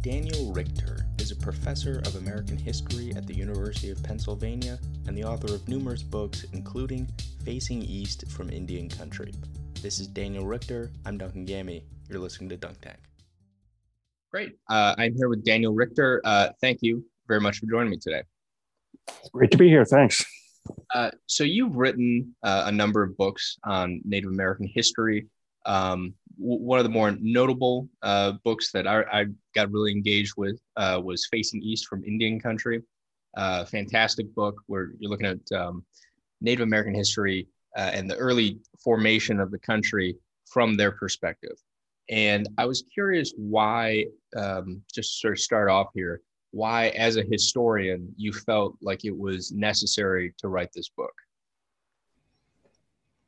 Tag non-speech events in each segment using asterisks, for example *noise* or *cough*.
Daniel Richter is a professor of American history at the University of Pennsylvania and the author of numerous books, including Facing East from Indian Country. This is Daniel Richter. I'm Duncan Gammy. You're listening to Dunk Tank. Great. Uh, I'm here with Daniel Richter. Uh, thank you very much for joining me today. It's great to be here. Thanks. Uh, so, you've written uh, a number of books on Native American history. Um, one of the more notable uh, books that I, I, got really engaged with uh, was Facing East from Indian Country. Uh, fantastic book where you're looking at um, Native American history uh, and the early formation of the country from their perspective. And I was curious why, um, just sort of start off here, why, as a historian, you felt like it was necessary to write this book.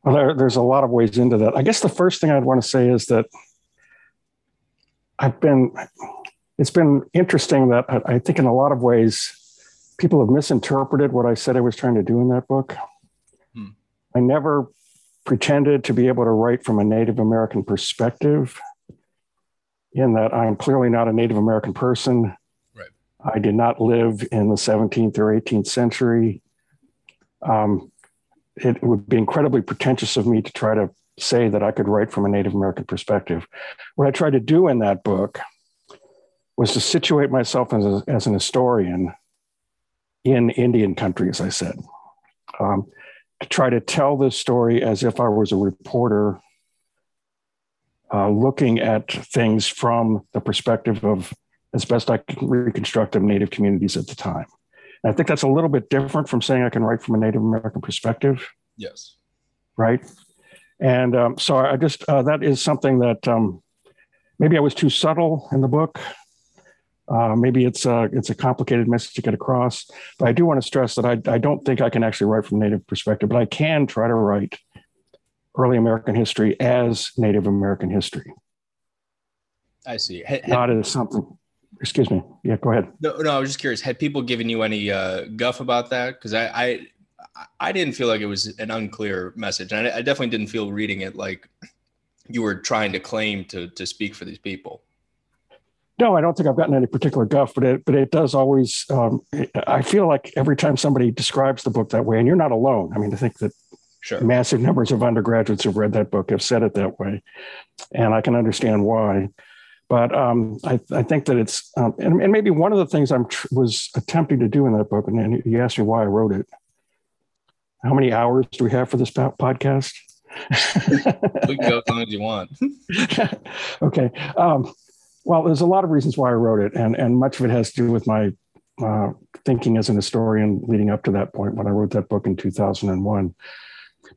Well, there, there's a lot of ways into that. I guess the first thing I'd want to say is that I've been, it's been interesting that I, I think in a lot of ways, people have misinterpreted what I said I was trying to do in that book. Hmm. I never pretended to be able to write from a Native American perspective, in that I'm clearly not a Native American person. Right. I did not live in the 17th or 18th century. Um, it would be incredibly pretentious of me to try to say that I could write from a Native American perspective. What I tried to do in that book was to situate myself as, a, as an historian in Indian country, as I said, um, to try to tell this story as if I was a reporter uh, looking at things from the perspective of, as best I can reconstruct, of Native communities at the time. I think that's a little bit different from saying I can write from a Native American perspective. Yes. Right. And um, so I just, uh, that is something that um, maybe I was too subtle in the book. Uh, maybe it's a, it's a complicated message to get across, but I do want to stress that I, I don't think I can actually write from Native perspective, but I can try to write early American history as Native American history. I see. Not as something excuse me. Yeah, go ahead. No, no, I was just curious. Had people given you any uh, guff about that? Because I, I, I didn't feel like it was an unclear message, and I, I, definitely didn't feel reading it like you were trying to claim to to speak for these people. No, I don't think I've gotten any particular guff, but it but it does always. Um, I feel like every time somebody describes the book that way, and you're not alone. I mean, I think that sure. massive numbers of undergraduates who've read that book have said it that way, and I can understand why. But um, I, I, think that it's, um, and, and, maybe one of the things I tr- was attempting to do in that book, and you asked me why I wrote it. How many hours do we have for this podcast? *laughs* we can go as long as you want. *laughs* okay. Um, well, there's a lot of reasons why I wrote it, and, and much of it has to do with my uh, thinking as an historian leading up to that point when I wrote that book in 2001.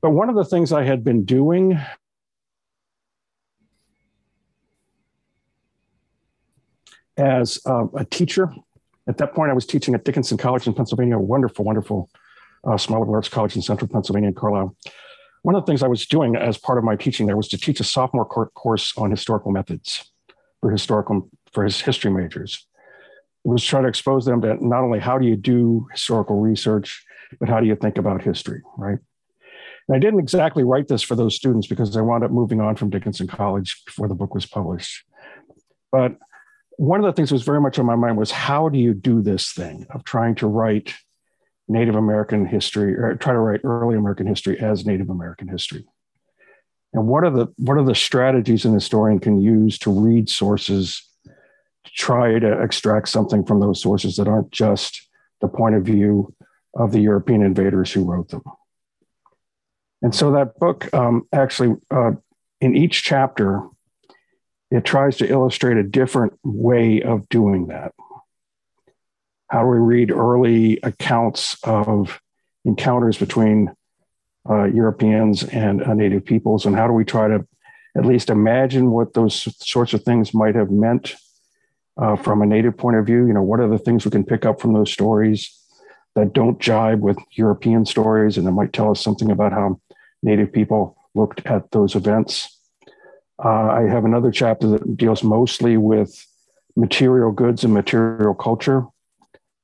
But one of the things I had been doing as uh, a teacher. At that point, I was teaching at Dickinson College in Pennsylvania, a wonderful, wonderful uh, small liberal arts college in central Pennsylvania in Carlisle. One of the things I was doing as part of my teaching there was to teach a sophomore course on historical methods for historical for his history majors. It was trying to expose them to not only how do you do historical research, but how do you think about history, right? And I didn't exactly write this for those students because I wound up moving on from Dickinson College before the book was published. But one of the things that was very much on my mind was how do you do this thing of trying to write Native American history or try to write early American history as Native American history? And what are the what are the strategies an historian can use to read sources to try to extract something from those sources that aren't just the point of view of the European invaders who wrote them? And so that book um, actually, uh, in each chapter, it tries to illustrate a different way of doing that. How do we read early accounts of encounters between uh, Europeans and uh, native peoples? And how do we try to at least imagine what those sorts of things might have meant uh, from a native point of view? You know, what are the things we can pick up from those stories that don't jibe with European stories and that might tell us something about how native people looked at those events? Uh, I have another chapter that deals mostly with material goods and material culture,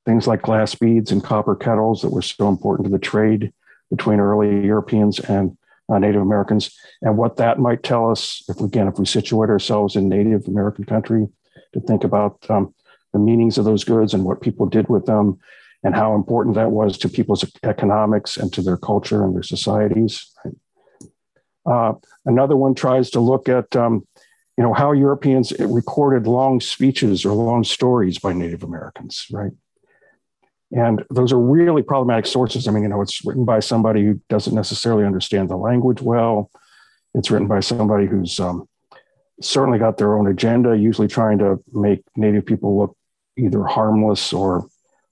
things like glass beads and copper kettles that were so important to the trade between early Europeans and uh, Native Americans, and what that might tell us if, again, if we situate ourselves in Native American country to think about um, the meanings of those goods and what people did with them, and how important that was to people's economics and to their culture and their societies. Right? Uh, another one tries to look at um, you know how Europeans recorded long speeches or long stories by Native Americans, right? And those are really problematic sources. I mean, you know, it's written by somebody who doesn't necessarily understand the language well. It's written by somebody who's um, certainly got their own agenda, usually trying to make Native people look either harmless or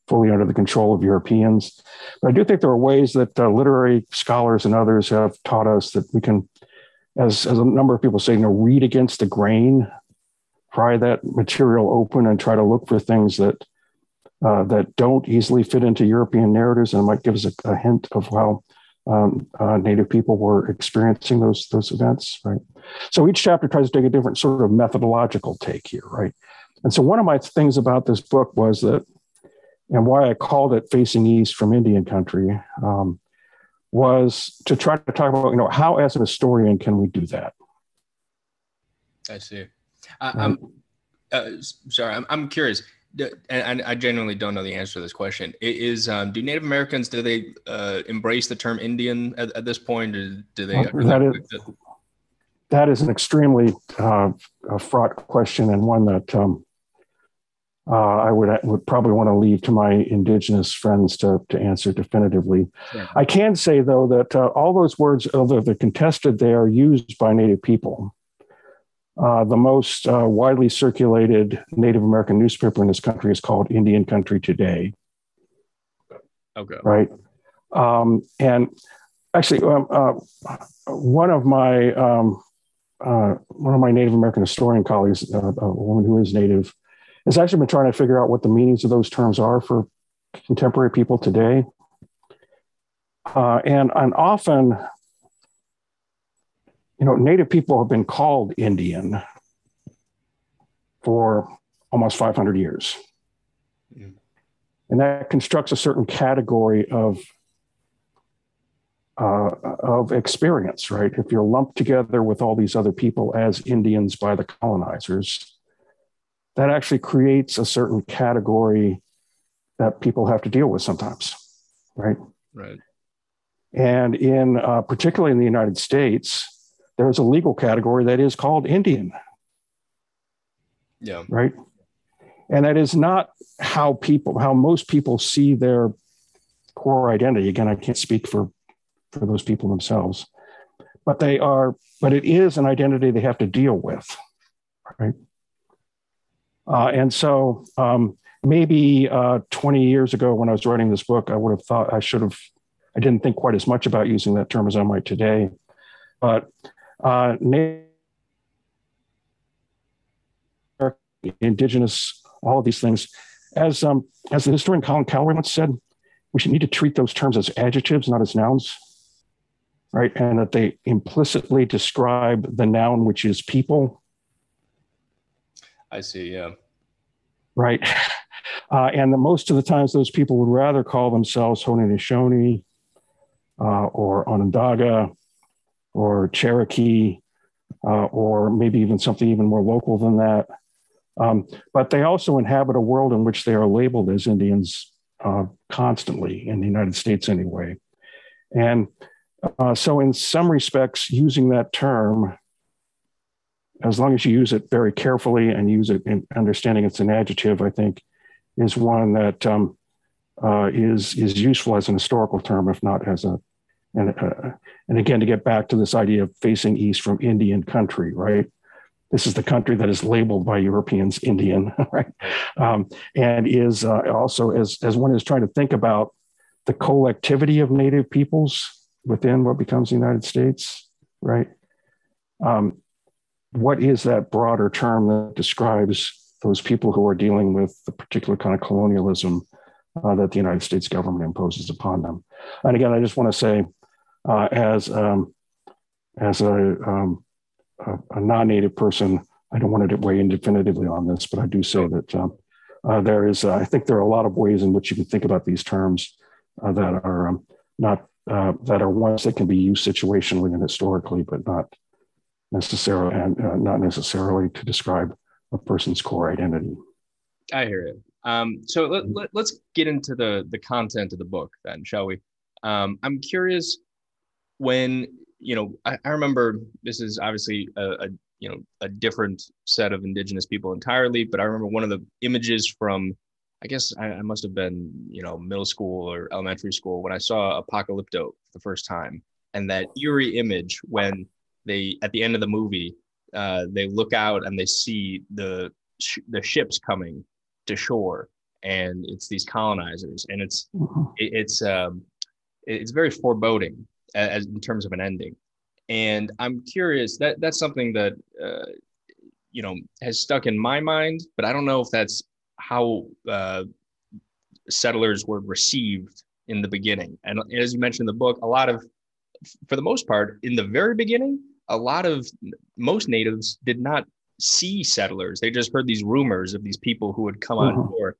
fully under the control of Europeans. But I do think there are ways that uh, literary scholars and others have taught us that we can, as, as a number of people say, you know, read against the grain, pry that material open and try to look for things that uh, that don't easily fit into European narratives and it might give us a, a hint of how um, uh, Native people were experiencing those those events, right? So each chapter tries to take a different sort of methodological take here, right? And so one of my things about this book was that, and why I called it "Facing East from Indian Country," um, was to try to talk about, you know, how as an historian can we do that? I see. I, am uh, sorry. I'm, I'm curious and I genuinely don't know the answer to this question. Is um, do Native Americans do they uh, embrace the term Indian at, at this point? Or do they? that, is, that is an extremely uh, fraught question and one that um, uh, I would would probably want to leave to my indigenous friends to to answer definitively. Yeah. I can say though that uh, all those words, although they're contested, they are used by Native people. Uh, the most uh, widely circulated Native American newspaper in this country is called Indian Country Today. Okay. Right. Um, and actually, um, uh, one of my um, uh, one of my Native American historian colleagues, uh, a woman who is Native, has actually been trying to figure out what the meanings of those terms are for contemporary people today. and and often you know, Native people have been called Indian for almost 500 years. Mm. And that constructs a certain category of uh, of experience, right? If you're lumped together with all these other people as Indians by the colonizers, that actually creates a certain category that people have to deal with sometimes, right? Right. And in uh, particularly in the United States, there's a legal category that is called Indian. Yeah. Right. And that is not how people, how most people see their core identity. Again, I can't speak for for those people themselves, but they are, but it is an identity they have to deal with. Right. Uh, and so um, maybe uh, 20 years ago when I was writing this book, I would have thought I should have, I didn't think quite as much about using that term as I might today. But uh, indigenous, all of these things. As um, as the historian Colin Calloway once said, we should need to treat those terms as adjectives, not as nouns, right? And that they implicitly describe the noun, which is people. I see. Yeah. Right. Uh, and the, most of the times, those people would rather call themselves Haudenosaunee uh, or Onondaga or Cherokee, uh, or maybe even something even more local than that. Um, but they also inhabit a world in which they are labeled as Indians uh, constantly in the United States, anyway. And uh, so, in some respects, using that term, as long as you use it very carefully and use it in understanding it's an adjective, I think, is one that um, uh, is is useful as an historical term, if not as a and uh, and again to get back to this idea of facing east from Indian country, right? This is the country that is labeled by Europeans Indian, *laughs* right? Um, and is uh, also as as one is trying to think about the collectivity of Native peoples within what becomes the United States, right? Um, what is that broader term that describes those people who are dealing with the particular kind of colonialism uh, that the United States government imposes upon them? And again, I just want to say uh, as um, as a, um, a, a, non-native person, I don't want to weigh in definitively on this, but I do say that um, uh, there is. Uh, I think there are a lot of ways in which you can think about these terms uh, that are um, not uh, that are ones that can be used situationally and historically, but not necessarily and uh, not necessarily to describe a person's core identity. I hear you. Um, so let, let, us get into the the content of the book then, shall we? Um, I'm curious when you know I, I remember this is obviously a, a, you know a different set of indigenous people entirely, but I remember one of the images from I guess I, I must have been you know middle school or elementary school when I saw Apocalypto for the first time, and that eerie image when they at the end of the movie uh, they look out and they see the sh- the ships coming to shore and it's these colonizers and it's mm-hmm. it, it's um it's very foreboding as in terms of an ending and i'm curious that that's something that uh, you know has stuck in my mind but i don't know if that's how uh, settlers were received in the beginning and as you mentioned in the book a lot of for the most part in the very beginning a lot of most natives did not see settlers. They just heard these rumors of these people who would come mm-hmm. on board.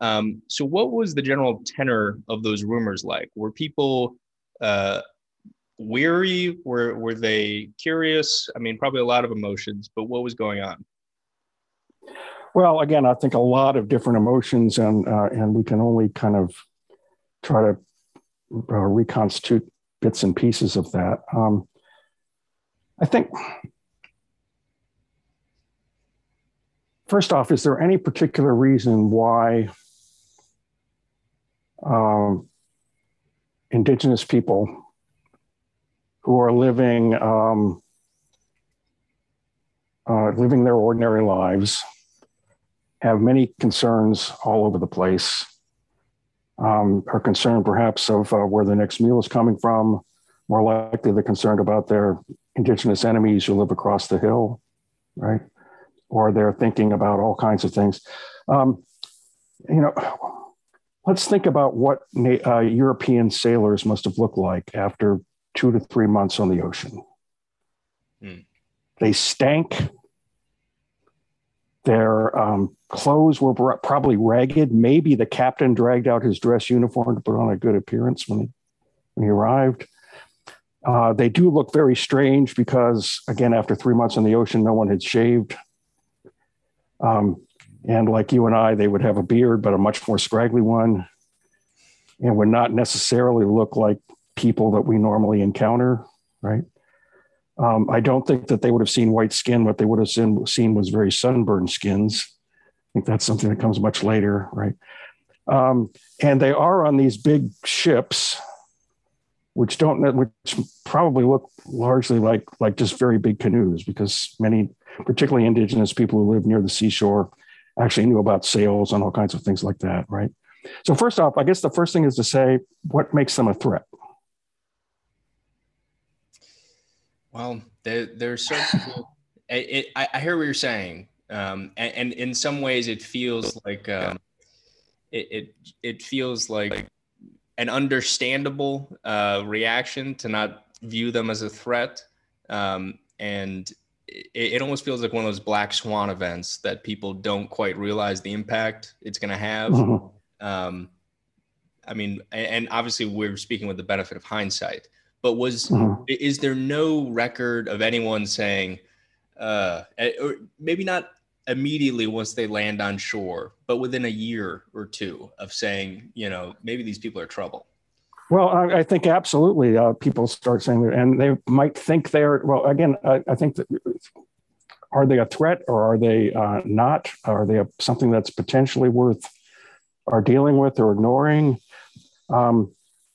Um, so, what was the general tenor of those rumors like? Were people uh, weary? Were were they curious? I mean, probably a lot of emotions. But what was going on? Well, again, I think a lot of different emotions, and uh, and we can only kind of try to uh, reconstitute bits and pieces of that. Um, I think, first off, is there any particular reason why um, Indigenous people who are living um, uh, living their ordinary lives have many concerns all over the place. Um, are concerned perhaps of uh, where the next meal is coming from. More likely, they're concerned about their indigenous enemies who live across the hill, right? Or they're thinking about all kinds of things. Um, you know, let's think about what uh, European sailors must have looked like after two to three months on the ocean. Hmm. They stank. Their um, clothes were probably ragged. Maybe the captain dragged out his dress uniform to put on a good appearance when he, when he arrived. Uh, they do look very strange because, again, after three months in the ocean, no one had shaved. Um, and like you and I, they would have a beard, but a much more scraggly one, and would not necessarily look like people that we normally encounter, right? Um, I don't think that they would have seen white skin. What they would have seen, seen was very sunburned skins. I think that's something that comes much later, right? Um, and they are on these big ships which don't which probably look largely like like just very big canoes because many particularly indigenous people who live near the seashore actually knew about sails and all kinds of things like that right? So first off i guess the first thing is to say what makes them a threat? Well there, there's certain *laughs* it, I, hear what you're saying um, and, and, in some ways it feels like um, it, it it feels like an understandable uh, reaction to not view them as a threat. Um, and it, it, almost feels like one of those black swan events that people don't quite realize the impact it's going to have. Mm-hmm. Um, I mean, and obviously we're speaking with the benefit of hindsight, but was mm-hmm. is there no record of anyone saying, uh, or maybe not immediately once they land on shore, but within a year or two of saying, you know, maybe these people are trouble? Well, I, I think absolutely uh, people start saying and they might think they're, well, again, I, I think that are they a threat or are they uh, not? Are they a, something that's potentially worth are dealing with or ignoring? Um,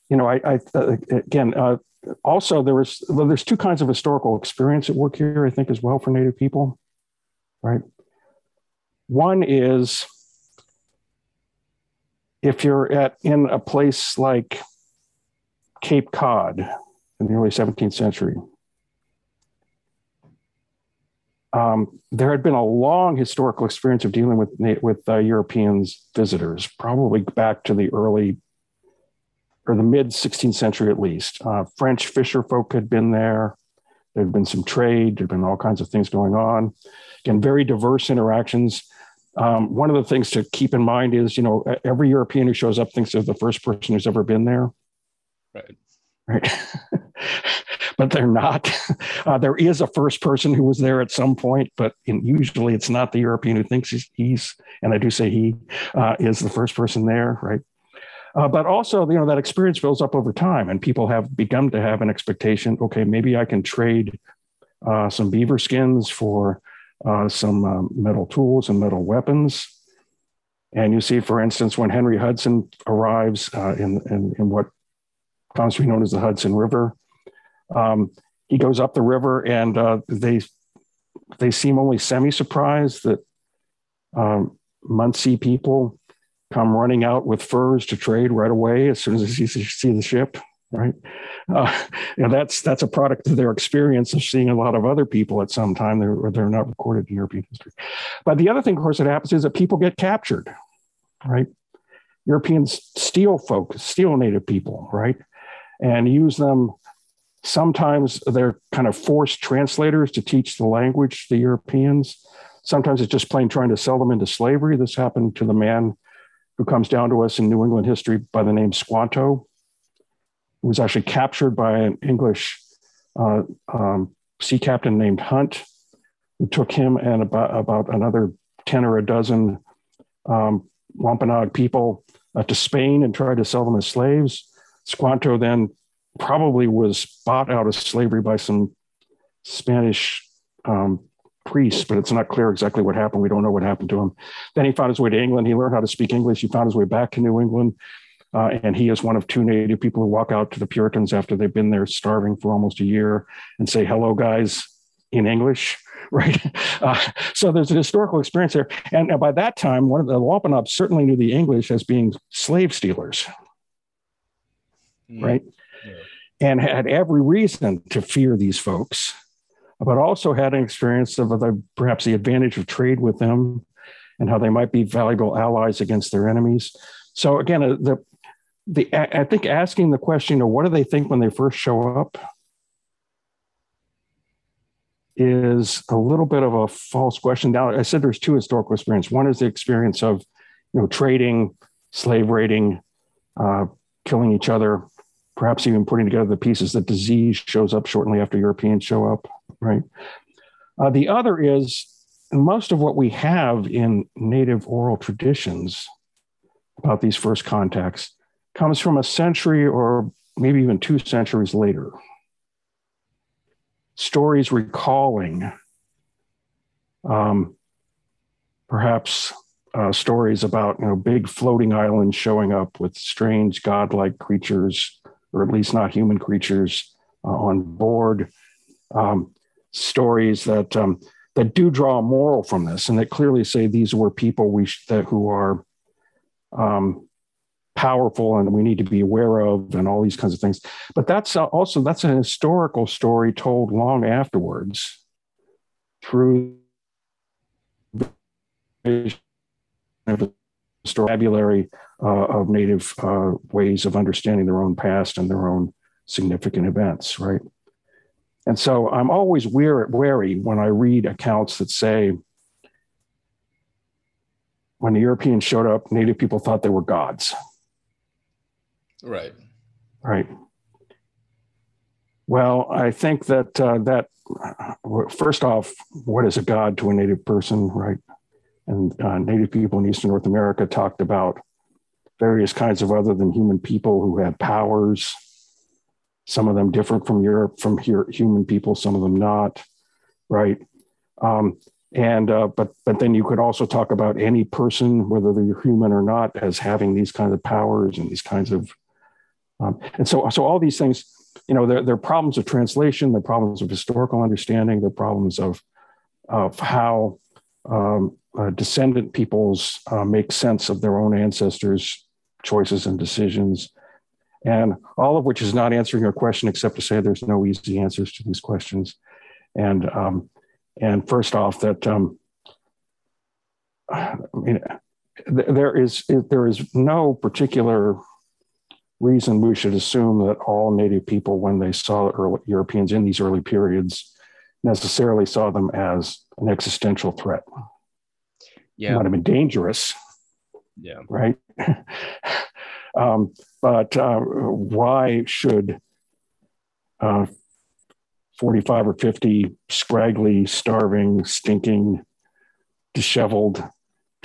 you know, I, I uh, again, uh, also there well, there's two kinds of historical experience at work here. I think as well for Native people, right? One is if you're at in a place like Cape Cod in the early 17th century, um, there had been a long historical experience of dealing with with uh, Europeans visitors, probably back to the early or the mid 16th century at least. Uh, French fisher folk had been there. There had been some trade. There had been all kinds of things going on. Again, very diverse interactions. Um, one of the things to keep in mind is, you know, every European who shows up thinks they're the first person who's ever been there. Right. Right. *laughs* but they're not. *laughs* Uh, there is a first person who was there at some point, but in, usually it's not the European who thinks he's, he's and I do say he uh, is the first person there, right? Uh, but also, you know, that experience builds up over time, and people have begun to have an expectation. Okay, maybe I can trade uh, some beaver skins for uh, some um, metal tools and metal weapons. And you see, for instance, when Henry Hudson arrives uh, in, in, in what comes to be known as the Hudson River, um, he goes up the river, and uh, they they seem only semi surprised that um, Munsee people come running out with furs to trade right away as soon as they see, see the ship right? Uh, you know, that's that's a product of their experience of seeing a lot of other people at some time they're, they're not recorded in European history. But the other thing, of course, that happens is that people get captured, right? Europeans steal folk, steal native people, right? And use them. Sometimes they're kind of forced translators to teach the language to Europeans. Sometimes it's just plain trying to sell them into slavery. This happened to the man who comes down to us in New England history by the name Squanto, was actually captured by an English uh, um, sea captain named Hunt, who took him and about, about another 10 or a dozen um, Wampanoag people uh, to Spain and tried to sell them as slaves. Squanto then probably was bought out of slavery by some Spanish um, priests, but it's not clear exactly what happened. We don't know what happened to him. Then he found his way to England. He learned how to speak English. He found his way back to New England. Uh, and he is one of two native people who walk out to the Puritans after they've been there starving for almost a year and say, hello, guys, in English. *laughs* Right. Uh, so there's an historical experience there. And by that time, one of the Wampanoags certainly knew the English as being slave stealers. Mm. Right. Yeah. And had every reason to fear these folks, but also had an experience of the, perhaps the advantage of trade with them and how they might be valuable allies against their enemies. So again, uh, the the I think asking the question of what do they think when they first show up is a little bit of a false question. Now, I said there's two historical experiences. One is the experience of you know trading, slave raiding, uh, killing each other, perhaps even putting together the pieces. that disease shows up shortly after Europeans show up, right? Uh, the other is most of what we have in native oral traditions about these first contacts comes from a century or maybe even two centuries later. Stories recalling um, perhaps uh, stories about you know big floating islands showing up with strange godlike creatures, or at least not human creatures, uh, on board. Um, stories that um, that do draw a moral from this, and that clearly say these were people we sh- that who are um, powerful and we need to be aware of and all these kinds of things. But that's also that's an historical story told long afterwards through vocabulary uh, of native uh, ways of understanding their own past and their own significant events right? And so i'm always wary when i read accounts that say when the europeans showed up native people thought they were gods Right. Right. Well, I think that uh, that first off, what is a god to a native person, right? And uh, native people in Eastern North America talked about various kinds of other than human people who had powers. Some of them different from Europe, from here, human people. Some of them not, right? Um, and uh, but but then you could also talk about any person, whether they're human or not, as having these kinds of powers and these kinds of um, and so, so all these things, you know, they're, they're problems of translation, they're problems of historical understanding, they're problems of, of how um, uh, descendant peoples uh, make sense of their own ancestors' choices and decisions. And all of which is not answering your question except to say there's no easy answers to these questions. And, um, and first off, that um, I mean, there is there is no particular reason we should assume that all native people, when they saw early Europeans in these early periods, necessarily saw them as an existential threat. Yeah. It might have been dangerous. Yeah. Right. *laughs* um, but uh, why should uh, 45 or 50 scraggly, starving, stinking, disheveled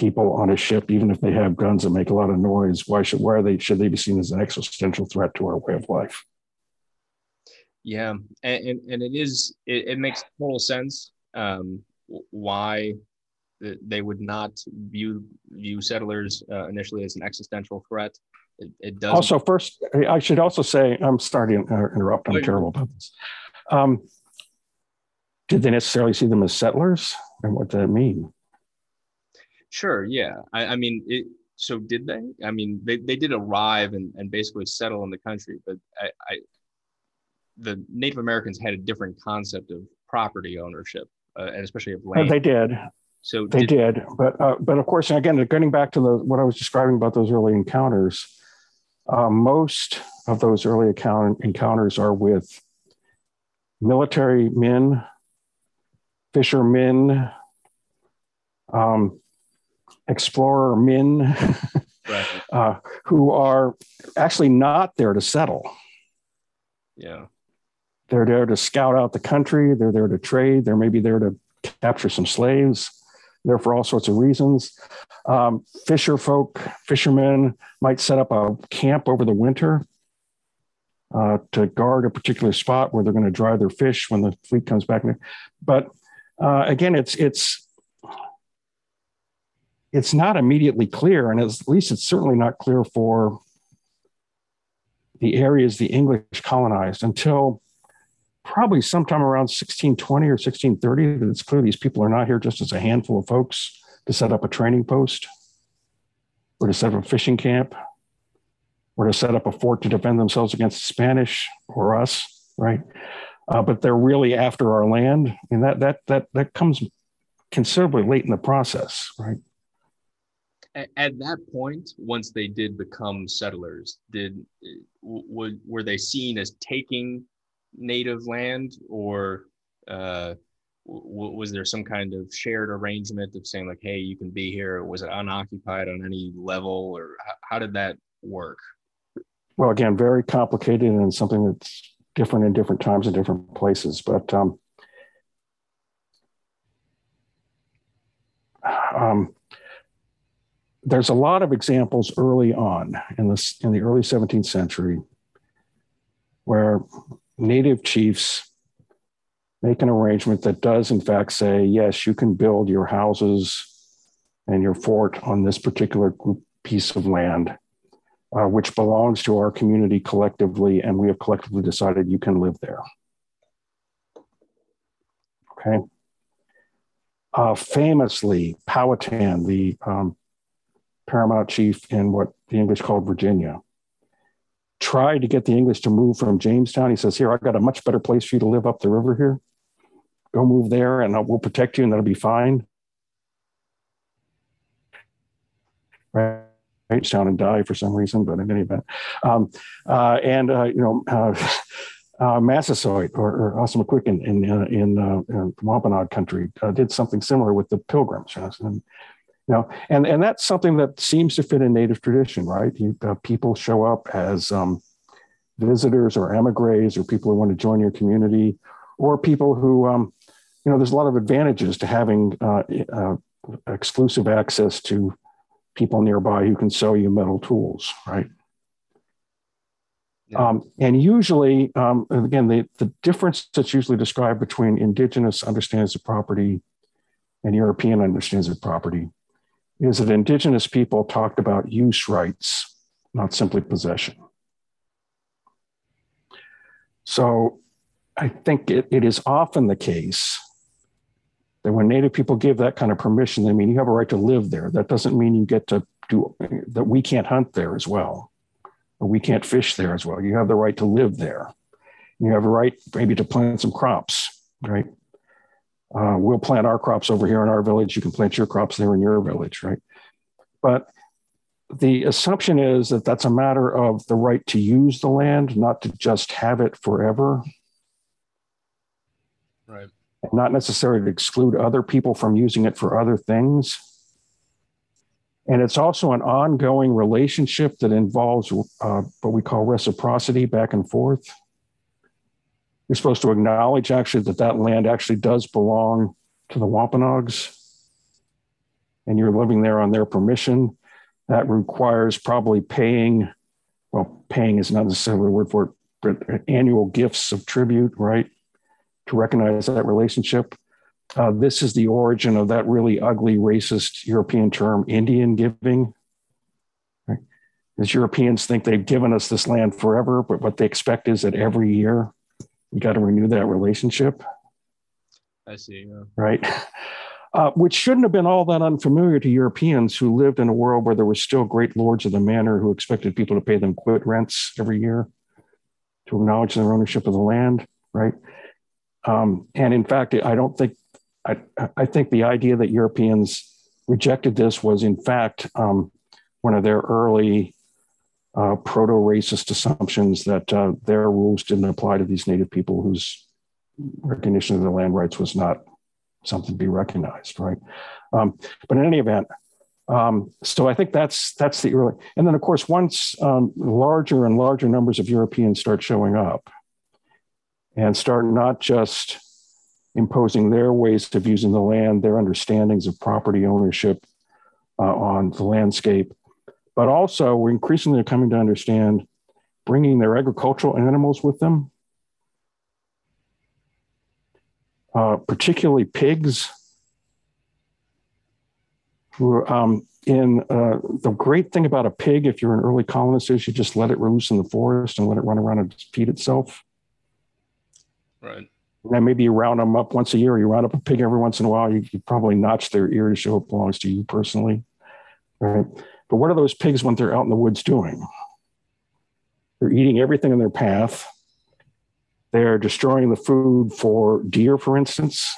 people on a ship, even if they have guns and make a lot of noise. Why should why are they should they be seen as an existential threat to our way of life? Yeah, and and, and it is it, it makes total sense um, why they would not view view settlers uh, initially as an existential threat. It, it does. Also, first, I should also say I'm sorry to interrupt. I'm terrible about this. Um, did they necessarily see them as settlers, and what does that mean? Sure. Yeah. I, I mean, it, so did they? I mean, they, they did arrive and, and basically settle in the country, but I, I the Native Americans had a different concept of property ownership, uh, and especially of land. they did. So they did, did but uh, but of course, again, getting back to the what I was describing about those early encounters, uh, most of those early account, encounters are with military men, fishermen, um, explorer men, right. *laughs* uh, who are actually not there to settle. Yeah. They're there to scout out the country. They're there to trade. They're maybe there to capture some slaves. They're for all sorts of reasons. Um, fisher folk, fishermen might set up a camp over the winter uh, to guard a particular spot where they're going to dry their fish when the fleet comes back. But uh, again, it's it's it's not immediately clear, and at least it's certainly not clear for the areas the English colonized until probably sometime around 1620 or 1630 that it's clear these people are not here just as a handful of folks to set up a training post or to set up a fishing camp or to set up a fort to defend themselves against the Spanish or us, right? Uh, but they're really after our land, and that that that that comes considerably late in the process, right? At, that point, once they did become settlers, did w- were they seen as taking native land, or uh, w- was there some kind of shared arrangement of saying like, "Hey, you can be here"? Was it unoccupied on any level, or how, how did that work? Well, again, very complicated and something that's different in different times and different places. But um, um, there's a lot of examples early on in this in the early 17th century where native chiefs make an arrangement that does in fact say yes you can build your houses and your fort on this particular piece of land uh, which belongs to our community collectively and we have collectively decided you can live there. Okay. Uh, famously powhatan the um, paramount chief in what the English called Virginia, tried to get the English to move from Jamestown. He says, Here, I've got a much better place for you to live up the river here. Go move there and we'll protect you and that'll be fine. Right. Jamestown and die for some reason, but in any event. Um, uh, and, uh, you know, uh, *laughs* uh, Massasoit or, or Ousamequin in, in, uh, in, uh, in Wampanoag country uh, did something similar with the pilgrims. Know, and know, and and that's something that seems to fit in native tradition, right? You, uh, people show up as um, visitors or emigres or people who want to join your community, or people who, um, you know, there's a lot of advantages to having uh, uh, exclusive access to people nearby who can sell you metal tools, right? Yeah. Um, and usually, um, again, the, the difference that's usually described between indigenous understands of property and European understands of property is that indigenous people talked about use rights, not simply possession. So I think it, it is often the case that when Native people give that kind of permission, they mean you have a right to live there. That doesn't mean you get to do that. We can't hunt there as well, or we can't fish there as well. You have the right to live there. You have a right maybe to plant some crops, right? Uh, we'll plant our crops over here in our village. You can plant your crops there in your village, right? But the assumption is that that's a matter of the right to use the land, not to just have it forever. Right. And not necessarily to exclude other people from using it for other things. And it's also an ongoing relationship that involves uh, what we call reciprocity back and forth. You're supposed to acknowledge actually that that land actually does belong to the Wampanoags, and you're living there on their permission. That requires probably paying. Well, paying is not necessarily the word for it, but annual gifts of tribute, right, to recognize that relationship. Uh, this is the origin of that really ugly, racist European term, Indian giving. Right? As Europeans think they've given us this land forever, but what they expect is that every year you got to renew that relationship. I see. Yeah. Right. Uh, which shouldn't have been all that unfamiliar to Europeans who lived in a world where there were still great lords of the manor who expected people to pay them quit rents every year to acknowledge their ownership of the land, right? Um, and in fact, I don't think I, I think the idea that Europeans rejected this was, in fact, um, one of their early uh, proto racist assumptions that uh, their rules didn't apply to these native people whose recognition of their land rights was not something to be recognized, right? Um, but in any event, um, so I think that's that's the early, and then of course once um, larger and larger numbers of Europeans start showing up, and start not just imposing their ways of using the land, their understandings of property ownership uh, on the landscape, but also we're increasingly coming to understand bringing their agricultural animals with them, uh, particularly pigs. Who, um, in uh, the great thing about a pig, if you're an early colonist, is you just let it loose in the forest and let it run around and feed itself. Right. And then maybe you round them up once a year. You round up a pig every once in a while. You, you probably notch their ear to show it belongs to you personally, right? But what are those pigs when they're out in the woods doing? They're eating everything in their path. They're destroying the food for deer, for instance,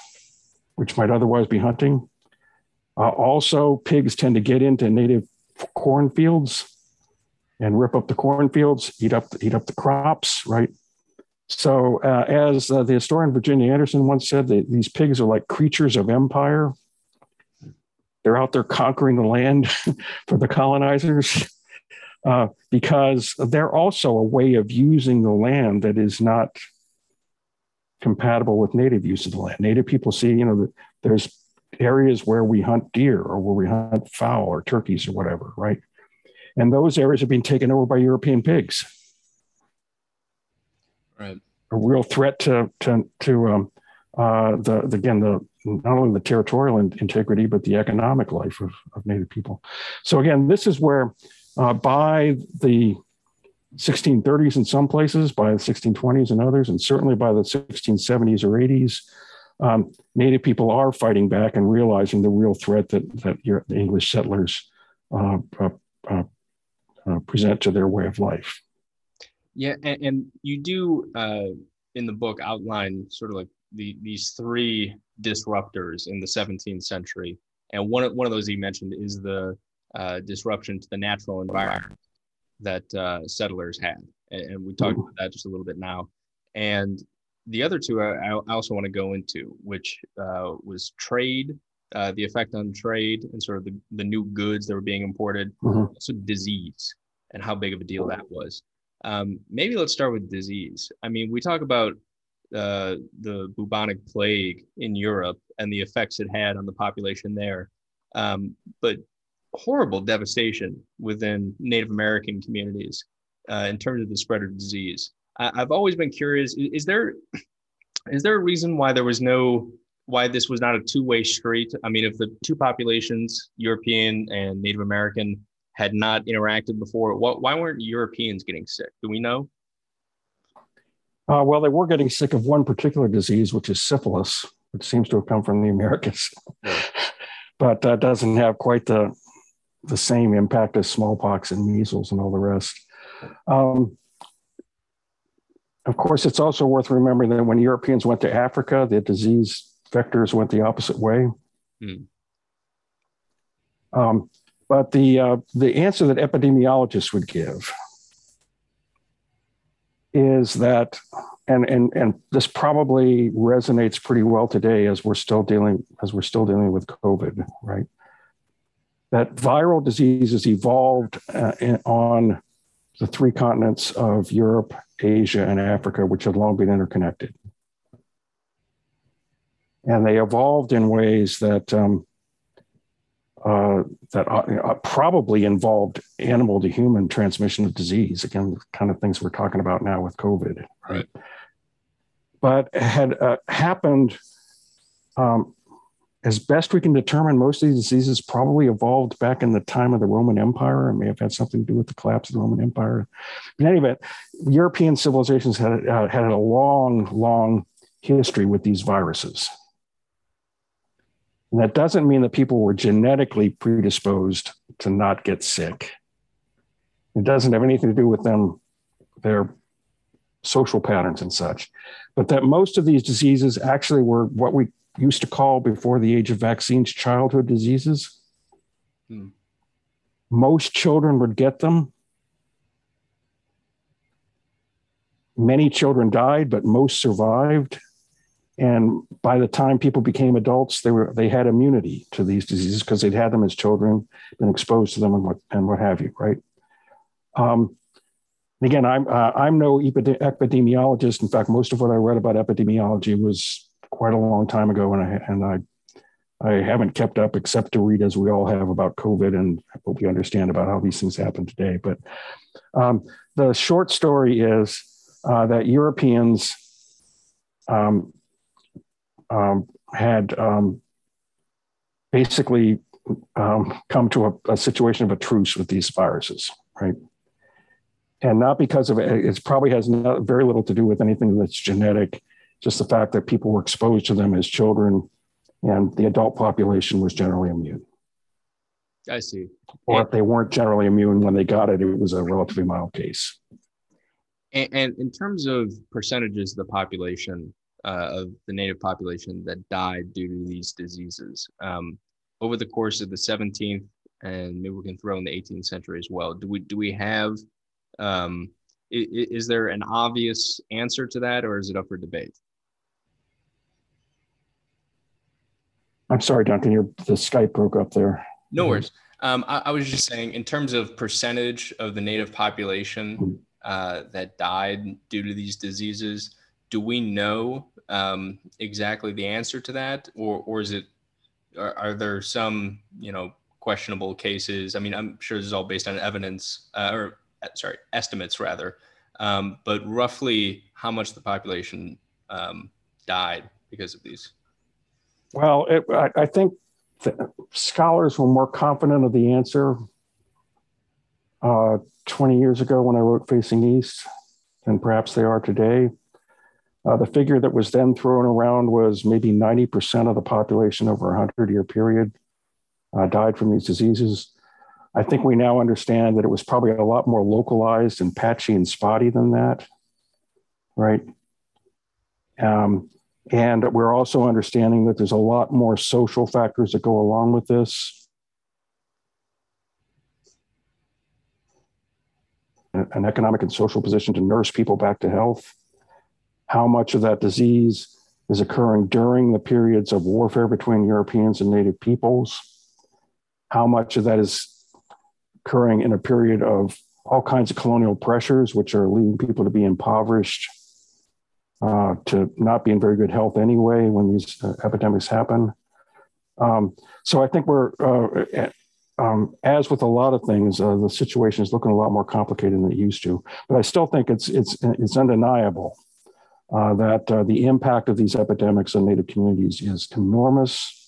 which might otherwise be hunting. Uh, also, pigs tend to get into native cornfields and rip up the cornfields, eat up eat up the crops, right? So, uh, as uh, the historian Virginia Anderson once said, these pigs are like creatures of empire. They're out there conquering the land *laughs* for the colonizers uh, because they're also a way of using the land that is not compatible with native use of the land. Native people see, you know, there's areas where we hunt deer or where we hunt fowl or turkeys or whatever, right? And those areas are being taken over by European pigs. Right. A real threat to to to um, uh, the, the, again the not only the territorial in, integrity but the economic life of, of Native people. So again, this is where uh, by the 1630s in some places, by the 1620s in others, and certainly by the 1670s or 80s, um, Native people are fighting back and realizing the real threat that that the English settlers uh, uh, uh, uh, present to their way of life. Yeah, and, and you do uh, in the book outline sort of like the these three disruptors in the 17th century, and one of one of those you mentioned is the uh, disruption to the natural environment that uh, settlers had, and, and we talked about that just a little bit now. And the other two I, I also want to go into, which uh, was trade, uh, the effect on trade, and sort of the, the new goods that were being imported, mm-hmm. also disease, and how big of a deal that was. Um, maybe let's start with disease. I mean, we talk about uh, the bubonic plague in Europe and the effects it had on the population there, um, but horrible devastation within Native American communities uh, in terms of the spread of disease. I, have always been curious: is, is there is there a reason why there was no why this was not a two way street? I mean, if the two populations, European and Native American, had not interacted before. What, why weren't Europeans getting sick? Do we know? Uh, well, they were getting sick of one particular disease, which is syphilis, which seems to have come from the Americas, *laughs* but that doesn't have quite the the same impact as smallpox and measles and all the rest. Um, of course, it's also worth remembering that when Europeans went to Africa, the disease vectors went the opposite way. Mm. Um, but the, uh, the answer that epidemiologists would give is that and and and this probably resonates pretty well today as we're still dealing as we're still dealing with covid right that viral diseases evolved uh, in, on the three continents of Europe, Asia, and Africa, which had long been interconnected. And they evolved in ways that um, uh, that uh, probably involved animal to human transmission of disease. Again, the kind of things we're talking about now with COVID. Right. But had uh, happened, um, as best we can determine, most of these diseases probably evolved back in the time of the Roman Empire and may have had something to do with the collapse of the Roman Empire. But in any event, European civilizations had, uh, had a long, long history with these viruses. And that doesn't mean that people were genetically predisposed to not get sick. It doesn't have anything to do with them, their social patterns and such. But that most of these diseases actually were what we used to call before the age of vaccines childhood diseases. Hmm. Most children would get them. Many children died, but most survived and by the time people became adults they were they had immunity to these diseases because they'd had them as children been exposed to them and what and what have you right um, again i'm uh, i'm no epidemiologist in fact most of what i read about epidemiology was quite a long time ago and i and i I haven't kept up except to read as we all have about COVID and what we understand about how these things happen today. But um, the short story is uh, that Europeans um, um, had um, basically um, come to a, a, situation of a truce with these viruses, right? And not because of it, it probably has not, very little to do with anything that's genetic, just the fact that people were exposed to them as children and the adult population was generally immune. I see. Or if they weren't generally immune when they got it, it was a relatively mild case. And, and in terms of percentages of the population, uh, of the native population that died due to these diseases. Um, over the course of the 17th and maybe we can throw in the 18th century as well. Do we do we have um, is, is there an obvious answer to that, or is it up for debate? I'm sorry, Duncan. Your the Skype broke up there. No worries. Um, I, I, was just saying, in terms of percentage of the native population uh, that died due to these diseases, do we know um, exactly the answer to that, or or is it are, are, there some you know questionable cases? I mean, I'm sure this is all based on evidence uh, or uh, sorry estimates rather, um, but roughly how much the population um, died because of these? Well, it, I, I think scholars were more confident of the answer uh, 20 years ago when I wrote Facing East than perhaps they are today. Uh, the figure that was then thrown around was maybe 90% of the population over a 100 year period uh, died from these diseases. I think we now understand that it was probably a lot more localized and patchy and spotty than that, right? Um, and we're also understanding that there's a lot more social factors that go along with this. An economic and social position to nurse people back to health how much of that disease is occurring during the periods of warfare between Europeans and native peoples, how much of that is occurring in a period of all kinds of colonial pressures, which are leading people to be impoverished, uh, to not be in very good health anyway when these uh, epidemics happen. Um, so I think we're, uh, um, as with a lot of things, uh, the situation is looking a lot more complicated than it used to. But I still think it's it's it's undeniable uh, that uh, the impact of these epidemics on Native communities is enormous.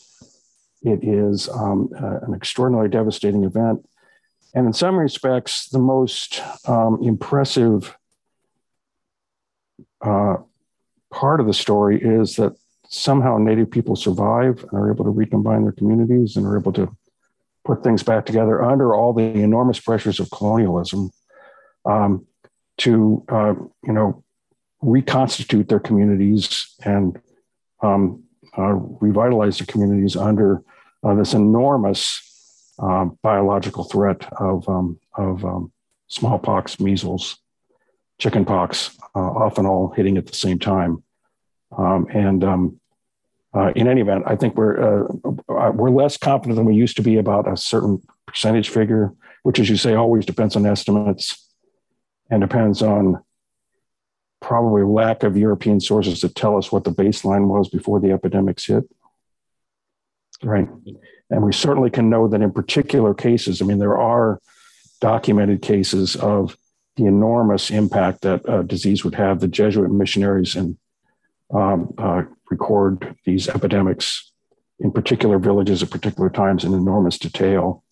It is um, an extraordinarily devastating event. And in some respects, the most um, impressive uh, part of the story is that somehow Native people survive and are able to recombine their communities and are able to put things back together under all the enormous pressures of colonialism um, to, uh, you know, reconstitute their communities and um, uh, revitalize their communities under uh, this enormous uh, biological threat of, um, of um, smallpox, measles, chickenpox, uh, often all hitting at the same time. Um, and um, uh, in any event, I think we're uh, we're less confident than we used to be about a certain percentage figure, which, as you say, always depends on estimates and depends on probably lack of European sources to tell us what the baseline was before the epidemics hit. Right. And we certainly can know that in particular cases, I mean, there are documented cases of the enormous impact that disease would have. The Jesuit missionaries and um, uh, record these epidemics in particular villages at particular times in enormous detail.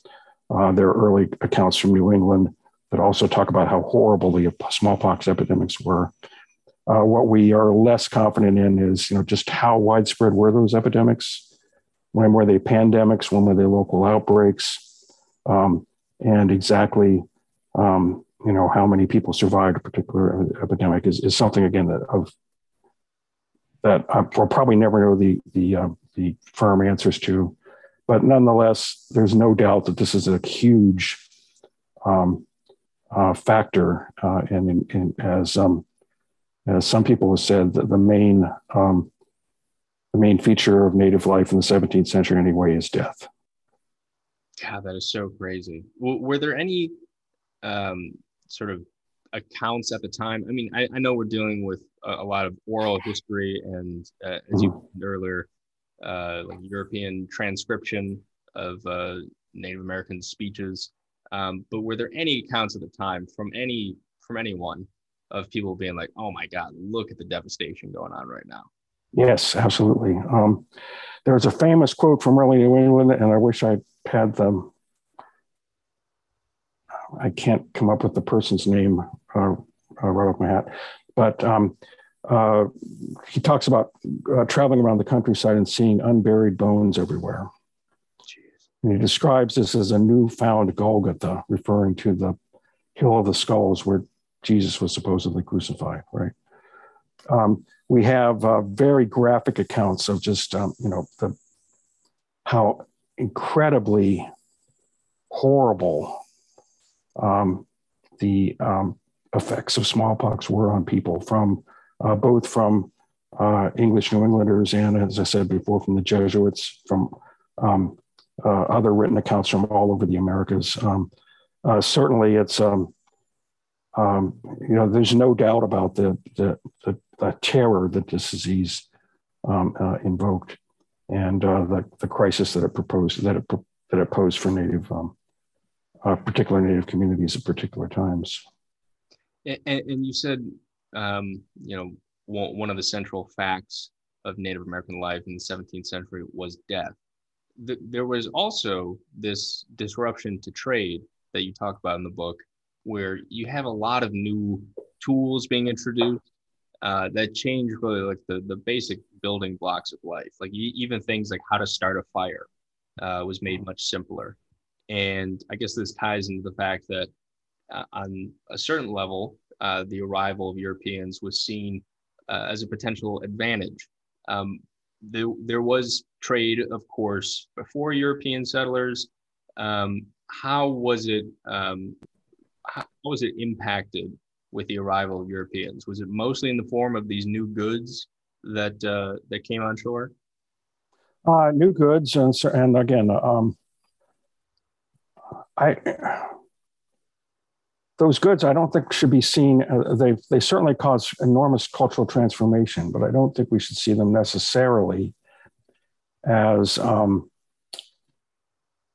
Uh, there are early accounts from New England that also talk about how horrible the smallpox epidemics were. Uh, what we are less confident in is, you know, just how widespread were those epidemics? When were they pandemics? When were they local outbreaks? Um, and exactly, um, you know, how many people survived a particular epidemic is, is something again that of that we'll probably never know the the uh, the firm answers to, but nonetheless, there's no doubt that this is a huge um, uh, factor, uh, and as um, as some people have said, that the main um, the main feature of native life in the 17th century anyway is death. God, that is so crazy. Were there any um, sort of accounts at the time? I mean, I, I know we're dealing with a, a, lot of oral history and, uh, as you mm-hmm. mentioned earlier, uh, like European transcription of uh, Native American speeches. Um, but were there any accounts at the time from any from anyone of people being like, "Oh my God, look at the devastation going on right now"? Yes, absolutely. Um, there's a famous quote from early New England, and I wish I had them. I can't come up with the person's name uh, uh, right off my hat, but um, uh, he talks about uh, traveling around the countryside and seeing unburied bones everywhere. Jeez. And he describes this as a newfound Golgotha, referring to the hill of the skulls where Jesus was supposedly crucified, right? Um, we have uh, very graphic accounts of just, um, you know, the how incredibly horrible um, the um, effects of smallpox were on people from uh, both from uh, English New Englanders and, as I said before, from the Jesuits, from um, uh, other written accounts from all over the Americas. Um, uh, certainly, it's um, you know there's no doubt about the the, the, the terror that this disease um, uh, invoked and uh, the the crisis that it proposed that it that it posed for native um, particular native communities at particular times. And, and you said um, you know, one of the central facts of Native American life in the 17th century was death. The, there was also this disruption to trade that you talk about in the book, where you have a lot of new tools being introduced uh, that change really like the, the basic building blocks of life. Like even things like how to start a fire uh, was made much simpler. And I guess this ties into the fact that uh, on a certain level, uh, the arrival of Europeans was seen uh, as a potential advantage. Um, there, there was trade, of course, before European settlers. Um, how was it? Um, how was it impacted with the arrival of Europeans? Was it mostly in the form of these new goods that uh, that came on shore? Uh, new goods, and and again, um, I those goods I don't think should be seen. Uh, they they certainly cause enormous cultural transformation, but I don't think we should see them necessarily as um,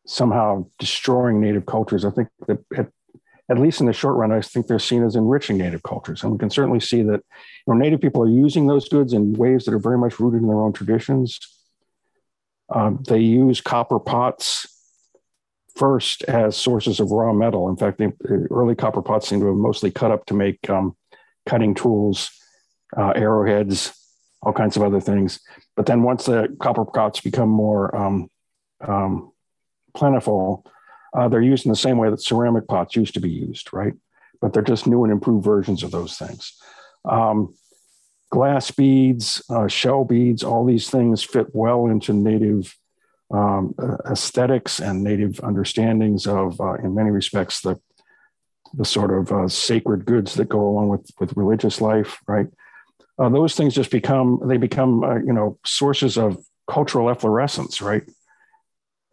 somehow destroying native cultures. I think that at, at, least in the short run, I think they're seen as enriching native cultures, and we can certainly see that you know, native people are using those goods in ways that are very much rooted in their own traditions. Um, they use copper pots first as sources of raw metal. In fact, the early copper pots seem to have mostly cut up to make um, cutting tools, uh, arrowheads, all kinds of other things. But then once the copper pots become more um, um, plentiful, uh, they're used in the same way that ceramic pots used to be used, right? But they're just new and improved versions of those things. Um, glass beads, uh, shell beads, all these things fit well into native um, aesthetics and native understandings of, uh, in many respects, the the sort of uh, sacred goods that go along with with religious life, right? Uh, those things just become they become uh, you know sources of cultural efflorescence, right?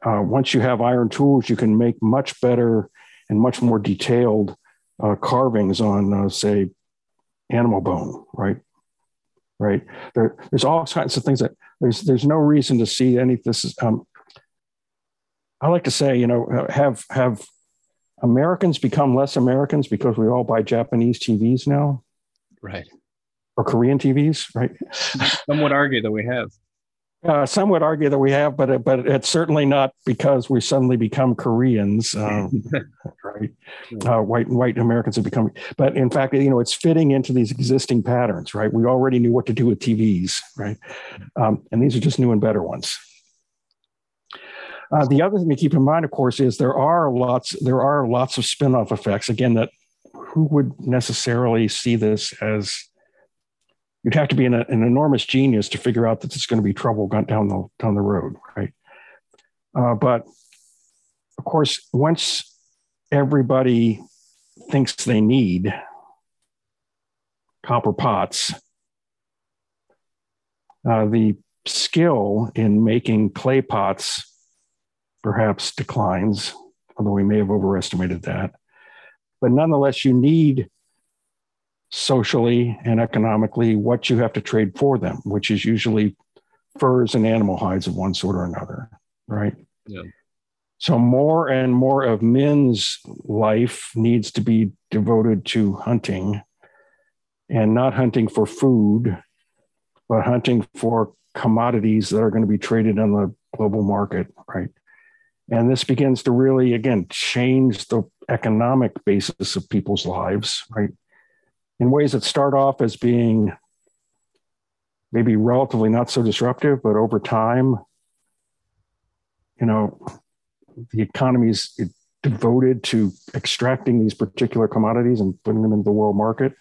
Uh, once you have iron tools, you can make much better and much more detailed uh, carvings on, say, animal bone, right? Right. There, there's all kinds of things that there's there's no reason to see any. This is. Um, I like to say, you know, have have Americans become less Americans because we all buy Japanese TVs now, right? Or Korean TVs, right? Some would argue that we have. Uh, some would argue that we have, but but it's certainly not because we suddenly become Koreans, um, *laughs* right? Uh, white white Americans have become, but in fact, you know, it's fitting into these existing patterns, right? We already knew what to do with TVs, right? Um, and these are just new and better ones. Uh, the other thing to keep in mind, of course, is there are lots there are lots of spin-off effects. Again, that who would necessarily see this as you'd have to be an, an enormous genius to figure out that there's going to be trouble down the down the road, right? Uh, but of course, once everybody thinks they need copper pots, uh, the skill in making clay pots perhaps declines, although we may have overestimated that. But nonetheless, you need socially and economically what you have to trade for them, which is usually furs and animal hides of one sort or another, right? Yeah. So more and more of men's life needs to be devoted to hunting and not hunting for food, but hunting for commodities that are going to be traded on the global market, right? And this begins to really, again, change the economic basis of people's lives, right? In ways that start off as being maybe relatively not so disruptive, but over time, you know, the economy is devoted to extracting these particular commodities and putting them into the world market,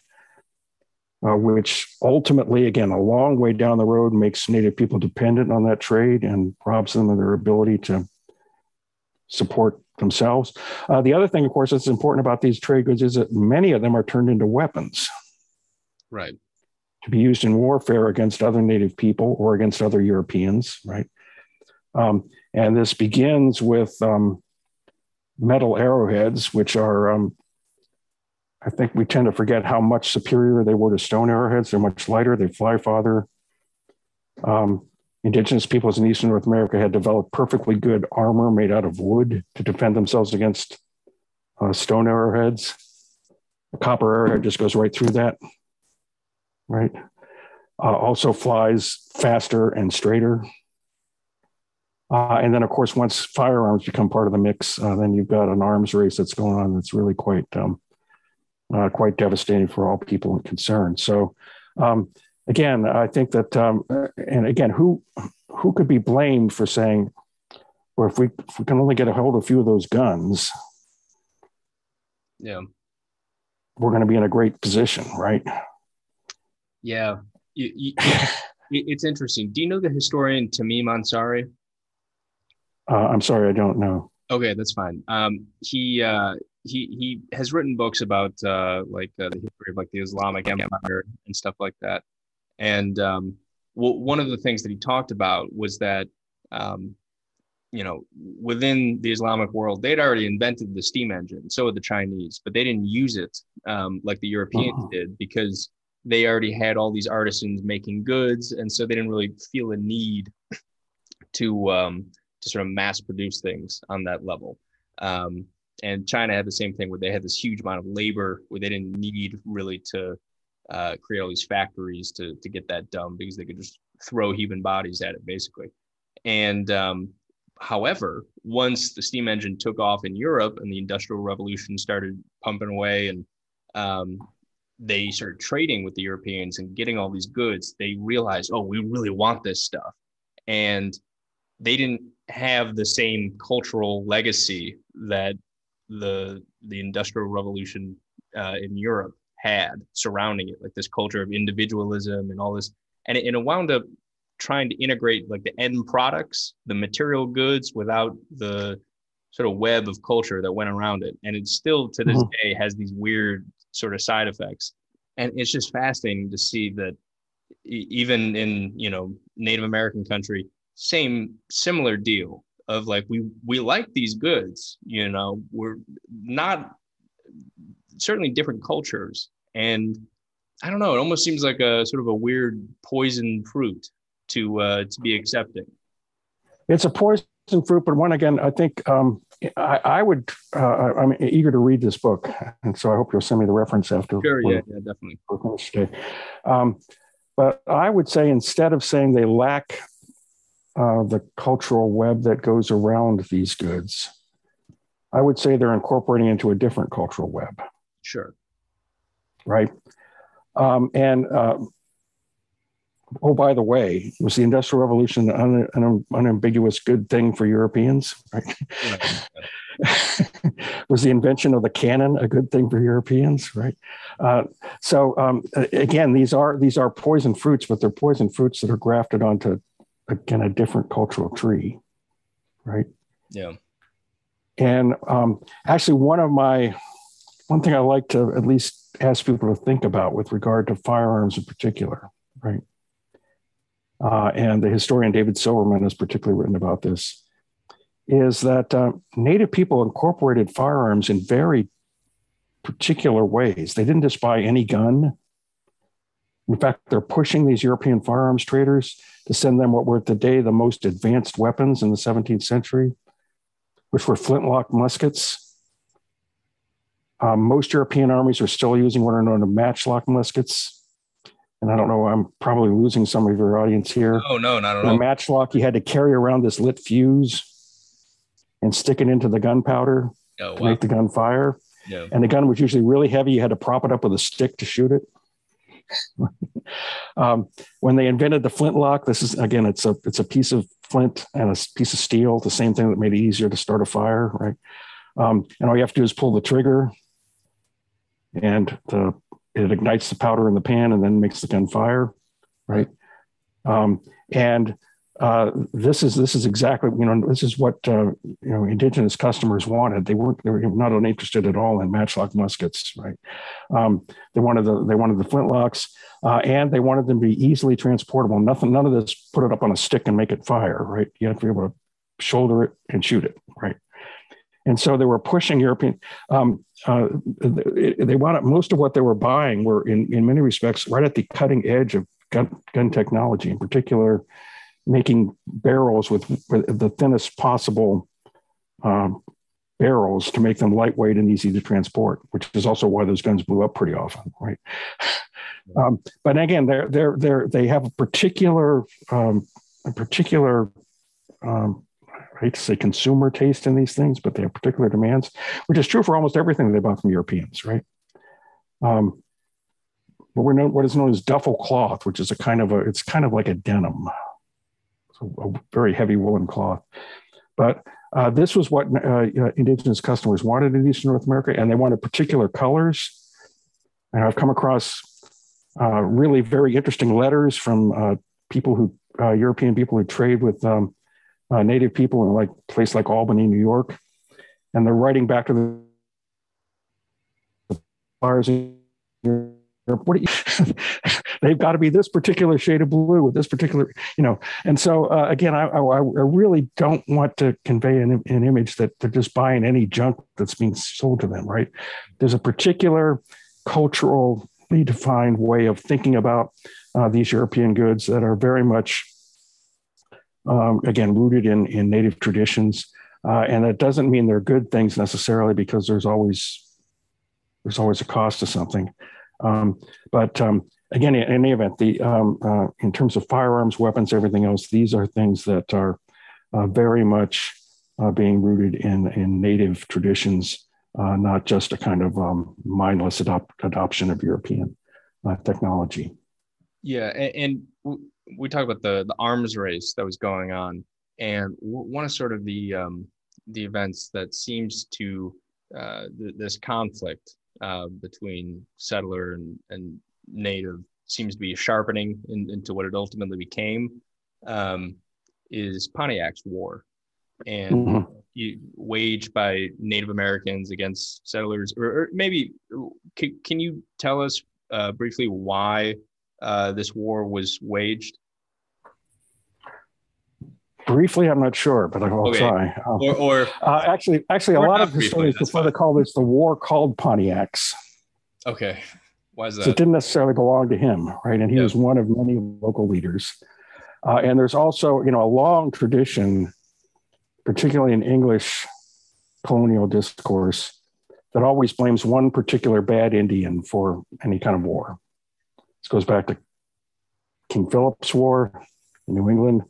uh, which ultimately, again, a long way down the road makes Native people dependent on that trade and robs them of their ability to support themselves. Uh, the other thing, of course, that's important about these trade goods is that many of them are turned into weapons. Right. To be used in warfare against other native people or against other Europeans, right? Um, and this begins with um, metal arrowheads, which are, um, I think we tend to forget how much superior they were to stone arrowheads. They're much lighter, they fly farther. Um, indigenous peoples in Eastern North America had developed perfectly good armor made out of wood to defend themselves against uh, stone arrowheads. A copper arrowhead just goes right through that, right? Uh, also flies faster and straighter. Uh, and then, of course, once firearms become part of the mix, uh, then you've got an arms race that's going on that's really quite um, uh, quite devastating for all people concerned. So, um, again, I think that, um, and again, who who could be blamed for saying, or if we if we can only get a hold of a few of those guns, yeah, we're going to be in a great position, right? Yeah, you, you, *laughs* it's interesting. Do you know the historian Tamim Ansari? Uh, I'm sorry, I don't know. Okay, that's fine. Um, he uh, he he has written books about uh, like uh, the history of like the Islamic Empire and stuff like that. And um, w- one of the things that he talked about was that, um, you know, within the Islamic world, they'd already invented the steam engine. So had the Chinese, but they didn't use it um, like the Europeans uh-huh. did because they already had all these artisans making goods, and so they didn't really feel a need to um, to sort of mass produce things on that level. Um, and China had the same thing where they had this huge amount of labor where they didn't need really to uh, create all these factories to to get that done because they could just throw human bodies at it basically. And um, however, once the steam engine took off in Europe and the Industrial Revolution started pumping away and um, they started trading with the Europeans and getting all these goods, they realized, oh, we really want this stuff. And they didn't have the same cultural legacy that the the Industrial Revolution uh, in Europe had surrounding it, like this culture of individualism and all this. And it, and it wound up trying to integrate like the end products, the material goods without the sort of web of culture that went around it. And it still to this mm-hmm. day has these weird sort of side effects. And it's just fascinating to see that even in, you know, Native American country, same similar deal of like we we like these goods, you know, we're not certainly different cultures. And I don't know. It almost seems like a sort of a weird poison fruit to uh, to be accepting. It's a poison fruit, but one again, I think um, I, I, would. Uh, I'm eager to read this book, and so I hope you'll send me the reference after. Sure. Yeah. Yeah. Definitely. Um, but I would say instead of saying they lack uh, the cultural web that goes around these goods, I would say they're incorporating into a different cultural web. Sure. Right. Um, and uh, oh, by the way, was the Industrial Revolution an, an unambiguous good thing for Europeans? Right. *laughs* was the invention of the cannon a good thing for Europeans? Right. Uh, so um, again, these are these are poison fruits, but they're poison fruits that are grafted onto again a different cultural tree. Right. Yeah. And um, actually, one of my one thing I like to at least ask people to think about with regard to firearms in particular, right? Uh, and the historian David Silverman has particularly written about this, is that uh, Native people incorporated firearms in very particular ways. They didn't just buy any gun. In fact, they're pushing these European firearms traders to send them what were today the most advanced weapons in the 17th century, which were flintlock muskets um, most European armies are still using what are known as matchlock muskets. And I don't know, I'm probably losing some of your audience here. Oh, no, not at all. A matchlock, you had to carry around this lit fuse and stick it into the gunpowder oh, to wow. make the gun fire. Yeah. And the gun was usually really heavy. You had to prop it up with a stick to shoot it. *laughs* um, when they invented the flintlock, this is again, it's a it's a piece of flint and a piece of steel, the same thing that made it easier to start a fire, right? Um, and all you have to do is pull the trigger, and the, it ignites the powder in the pan and then makes the gun fire, right? Um, and uh, this is this is exactly you know this is what uh, you know indigenous customers wanted. They weren't they were not interested at all in matchlock muskets, right? Um, they wanted the they wanted the flintlocks, uh, and they wanted them to be easily transportable. Nothing, none of this put it up on a stick and make it fire, right? You have to be able to shoulder it and shoot it, right? And so they were pushing European. Um, uh, they wanted most of what they were buying were in, in many respects right at the cutting edge of gun, gun technology, in particular, making barrels with, with the thinnest possible um, barrels to make them lightweight and easy to transport, which is also why those guns blew up pretty often, right? Um, but again, they're they're they're they have a particular um, a particular um, I hate to say consumer taste in these things, but they have particular demands, which is true for almost everything they bought from Europeans, right? Um, what we're known, what is known as duffel cloth, which is a kind of a, it's kind of like a denim, a very heavy woolen cloth. But uh, this was what uh, indigenous customers wanted in Eastern North America, and they wanted particular colors. And I've come across uh, really very interesting letters from uh, people who, uh, European people who trade with um, uh, native people in like place like Albany, New York, and they're writing back to the bars what *laughs* you, they've got to be this particular shade of blue with this particular, you know. And so uh, again, I, I, I, really don't want to convey an, an image that they're just buying any junk that's being sold to them. Right? There's a particular culturally defined way of thinking about uh, these European goods that are very much um, again, rooted in, in native traditions. Uh, and that doesn't mean they're good things necessarily because there's always there's always a cost to something. Um, but um, again, in any event, the um, uh, in terms of firearms, weapons, everything else, these are things that are uh, very much uh, being rooted in in native traditions, uh, not just a kind of um, mindless adoption of European uh, technology. Yeah, and, and we talk about the the arms race that was going on, and one of sort of the um, the events that seems to uh, th- this conflict uh, between settler and, and native seems to be sharpening in, into what it ultimately became um, is Pontiac's War, and mm-hmm. you, waged by Native Americans against settlers, or, or maybe can, can you tell us uh, briefly why uh, this war was waged? Briefly, I'm not sure, but I'll okay. try. Um, or, or uh, actually, actually, a lot of historians prefer to call this the war called Pontiac's. Okay. Why is that? So it didn't necessarily belong to him, right? And he was one of many local leaders. Uh, and there's also, you know, a long tradition, particularly in English colonial discourse, that always blames one particular bad Indian for any kind of war. This goes back to King Philip's War in New England.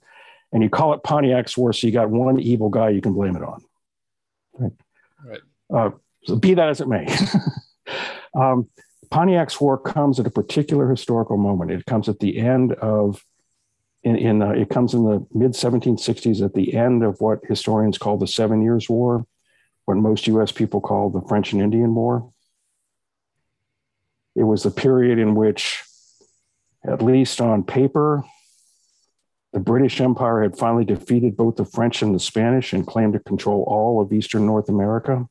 And you call it Pontiac's War, so you got one evil guy you can blame it on. Right. right. Uh, so be that as it may. *laughs* um, Pontiac's War comes at a particular historical moment. It comes at the end of, in, in uh, it comes in the mid 1760s at the end of what historians call the Seven Years' War, what most US people call the French and Indian War. It was the period in which, at least on paper, the British Empire had finally defeated both the French and the Spanish and claimed to control all of Eastern North America.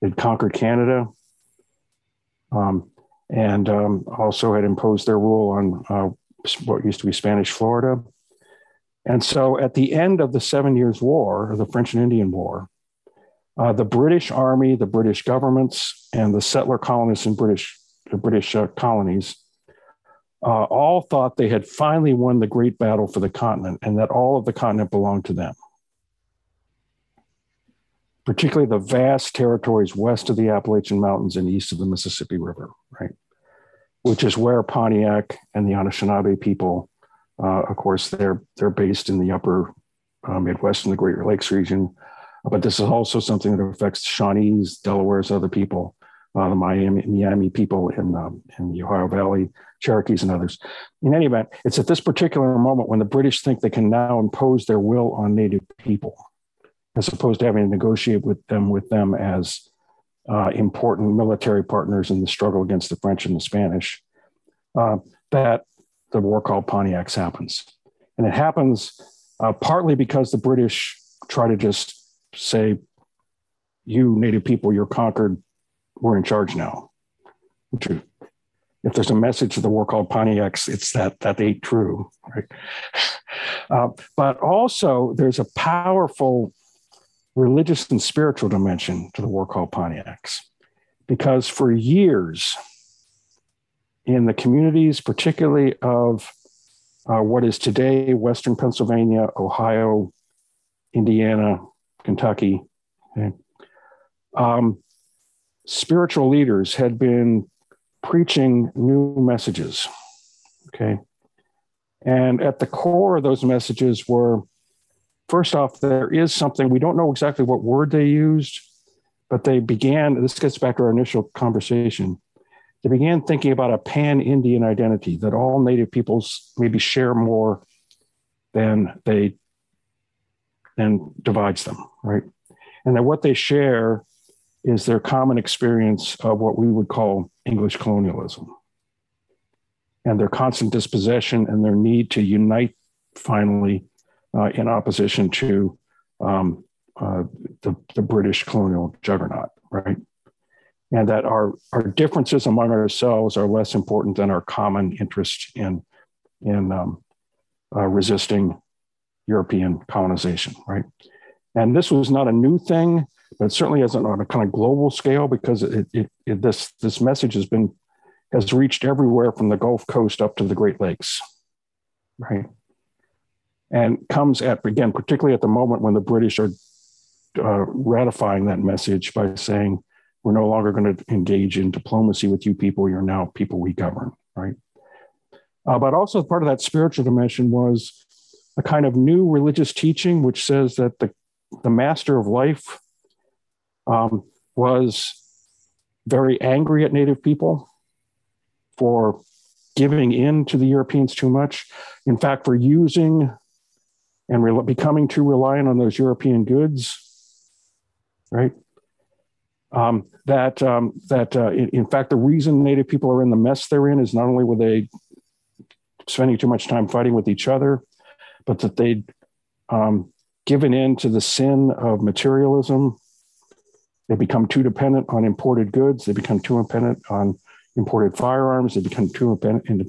They'd conquered Canada um, and um, also had imposed their rule on uh, what used to be Spanish Florida. And so at the end of the Seven Years' War, or the French and Indian War, uh, the British Army, the British governments, and the settler colonists in British, British uh, colonies uh, all thought they had finally won the great battle for the continent and that all of the continent belonged to them. Particularly the vast territories west of the Appalachian Mountains and east of the Mississippi River, right? Which is where Pontiac and the Anishinaabe people, uh, of course, they're they're based in the upper uh, Midwest and the Great Lakes region, but this is also something that affects Shawnees, Delawares, other people, uh, the Miami, Miami people in, um, in the Ohio Valley, Cherokees, and others. In any event, it's at this particular moment when the British think they can now impose their will on Native people, as opposed to having to negotiate with them with them as uh, important military partners in the struggle against the French and the Spanish. Uh, that the war called Pontiac's happens, and it happens uh, partly because the British try to just say, "You Native people, you're conquered we're in charge now. Which if there's a message of the war called Pontiac's, it's that that ain't true, right? Uh, but also, there's a powerful religious and spiritual dimension to the war called Pontiac's, because for years, in the communities, particularly of uh, what is today Western Pennsylvania, Ohio, Indiana, Kentucky, okay, um, spiritual leaders had been preaching new messages. Okay. And at the core of those messages were first off, there is something, we don't know exactly what word they used, but they began, this gets back to our initial conversation. They began thinking about a pan Indian identity that all Native peoples maybe share more than they than divides them, right? And that what they share is their common experience of what we would call English colonialism and their constant dispossession and their need to unite finally uh, in opposition to um, uh, the, the British colonial juggernaut, right? And that our, our differences among ourselves are less important than our common interest in, in um, uh, resisting European colonization, right? And this was not a new thing but certainly as on a kind of global scale because it, it, it, this this message has been has reached everywhere from the Gulf Coast up to the Great Lakes, right? And comes at again, particularly at the moment when the British are uh, ratifying that message by saying we're no longer going to engage in diplomacy with you people. You're now people we govern, right? Uh, but also part of that spiritual dimension was a kind of new religious teaching, which says that the the master of life um, was very angry at Native people for giving in to the Europeans too much. In fact, for using and re- becoming too reliant on those European goods, right? Um, that um, that uh, in, in, fact, the reason Native people are in the mess they're in is not only were they spending too much time fighting with each other, but that they'd um, given in to the sin of materialism they become too dependent on imported goods. They become too dependent on imported firearms. They become too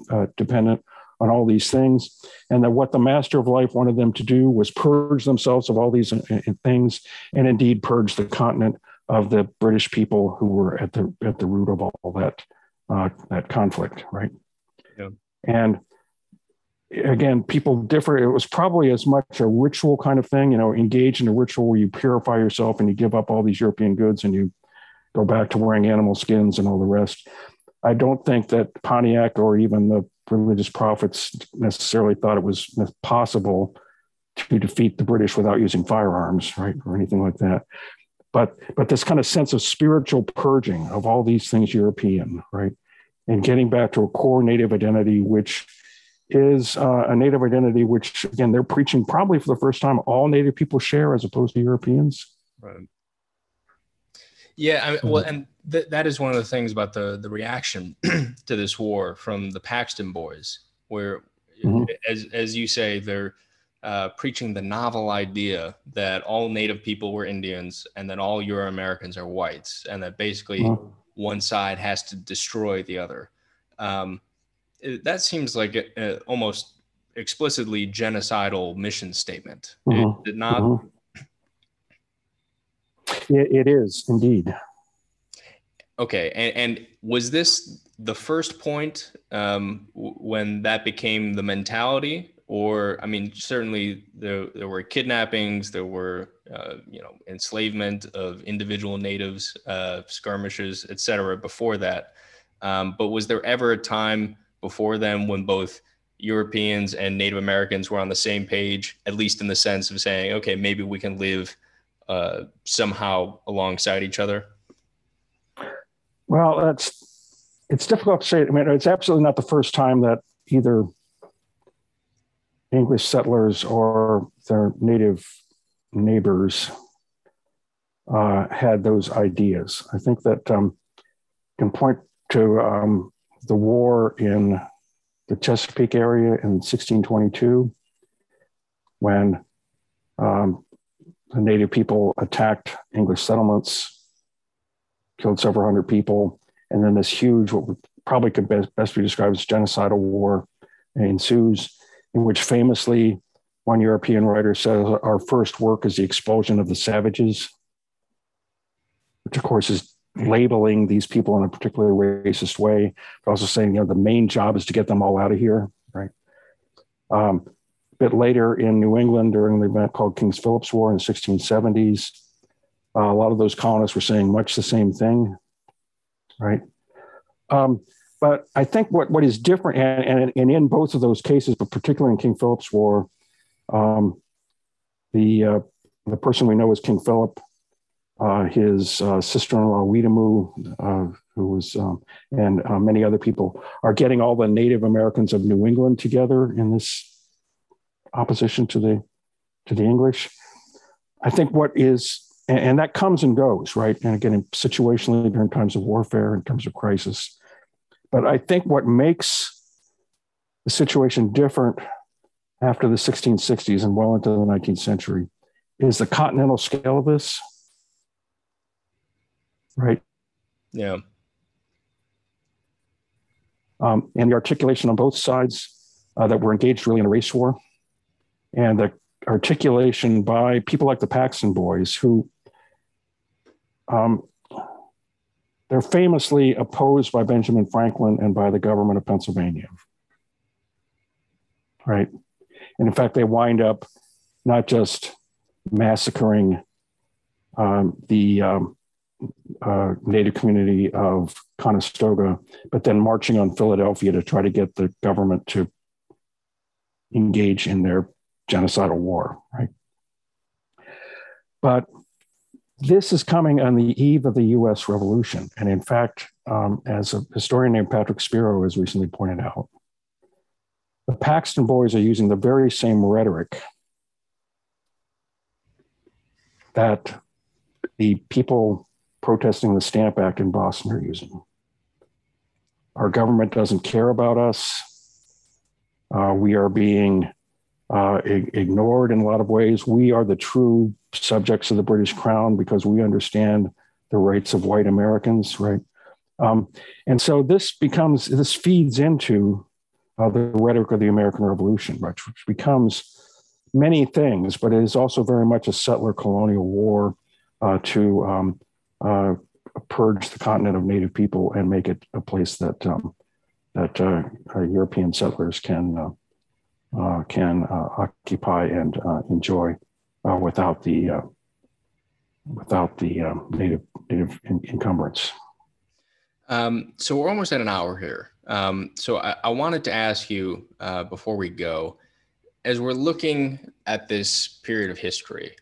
uh, dependent on all these things. And that what the master of life wanted them to do was purge themselves of all these uh, uh, things and indeed purge the continent of the British people who were at the, at the root of all that uh, that conflict, right? Yeah. And again, people differ. It was probably as much a ritual kind of thing, you know, engage in a ritual where you purify yourself and you give up all these European goods and you go back to wearing animal skins and all the rest. I don't think that Pontiac or even the religious prophets necessarily thought it was possible to defeat the British without using firearms, right, or anything like that. But but this kind of sense of spiritual purging of all these things European, right, and getting back to a core native identity, which is uh, a native identity, which again they're preaching probably for the first time all native people share as opposed to Europeans. Right. Yeah, I mean, well, and th- that is one of the things about the the reaction *clears throat* to this war from the Paxton boys, where, mm-hmm. as as you say, they're uh, preaching the novel idea that all Native people were Indians and that all Euro Americans are whites, and that basically mm-hmm. one side has to destroy the other. Um, it, that seems like a, a almost explicitly genocidal mission statement. Mm-hmm. It did not. Mm-hmm. It, it is indeed. Okay, and, and was this the first point um, w- when that became the mentality, or I mean, certainly there there were kidnappings, there were uh, you know enslavement of individual natives, uh, skirmishes, etc. Before that, um, but was there ever a time before them when both Europeans and Native Americans were on the same page, at least in the sense of saying, okay, maybe we can live uh, somehow alongside each other? Well, that's it's difficult to say. I mean, it's absolutely not the first time that either English settlers or their native neighbors uh, had those ideas. I think that um, can point to um, the war in the Chesapeake area in 1622 when um, the native people attacked English settlements, killed several hundred people, and then this huge, what probably could best, best be described as genocidal war ensues, in which famously one European writer says our first work is the expulsion of the savages, which of course is labeling these people in a particularly racist way, but also saying, you know, the main job is to get them all out of here, right? Um, a bit later in New England, during the event called King's Philip's War in the 1670s, uh, a lot of those colonists were saying much the same thing, right? Um, but I think what, what is different, and, and, and, in both of those cases, but particularly in King Philip's War, um, the uh, the person we know as King Philip uh, his uh, sister-in-law Weetamoo, uh, who was, um, and uh, many other people are getting all the Native Americans of New England together in this opposition to the to the English. I think what is, and, and that comes and goes, right? And again, situationally during times of warfare, in terms of crisis. But I think what makes the situation different after the 1660s and well into the 19th century is the continental scale of this right? Yeah. Um, and the articulation on both sides uh, that we're engaged really in a race war, and the articulation by people like the Paxton Boys, who um, they're famously opposed by Benjamin Franklin and by the government of Pennsylvania. Right. And in fact, they wind up not just massacring um, the um, uh, native community of Conestoga, but then marching on Philadelphia to try to get the government to engage in their genocidal war, right? But this is coming on the eve of the US Revolution. And in fact, um, as a historian named Patrick Spero has recently pointed out, the Paxton boys are using the very same rhetoric that the people protesting the Stamp Act in Boston are using. Our government doesn't care about us. Uh, we are being uh, ignored in a lot of ways. We are the true subjects of the British Crown because we understand the rights of white Americans, right? Um, and so this becomes, this feeds into uh, the rhetoric of the American Revolution, which, which becomes many things, but it is also very much a settler colonial war uh, to um, uh, purge the continent of native people and make it a place that um, that uh, uh European settlers can uh, uh, can occupy and enjoy without the without the native native encumbrance. Um, so we're almost at an hour here. Um, so I, I, wanted to ask you before we go, as we're looking at this period of history,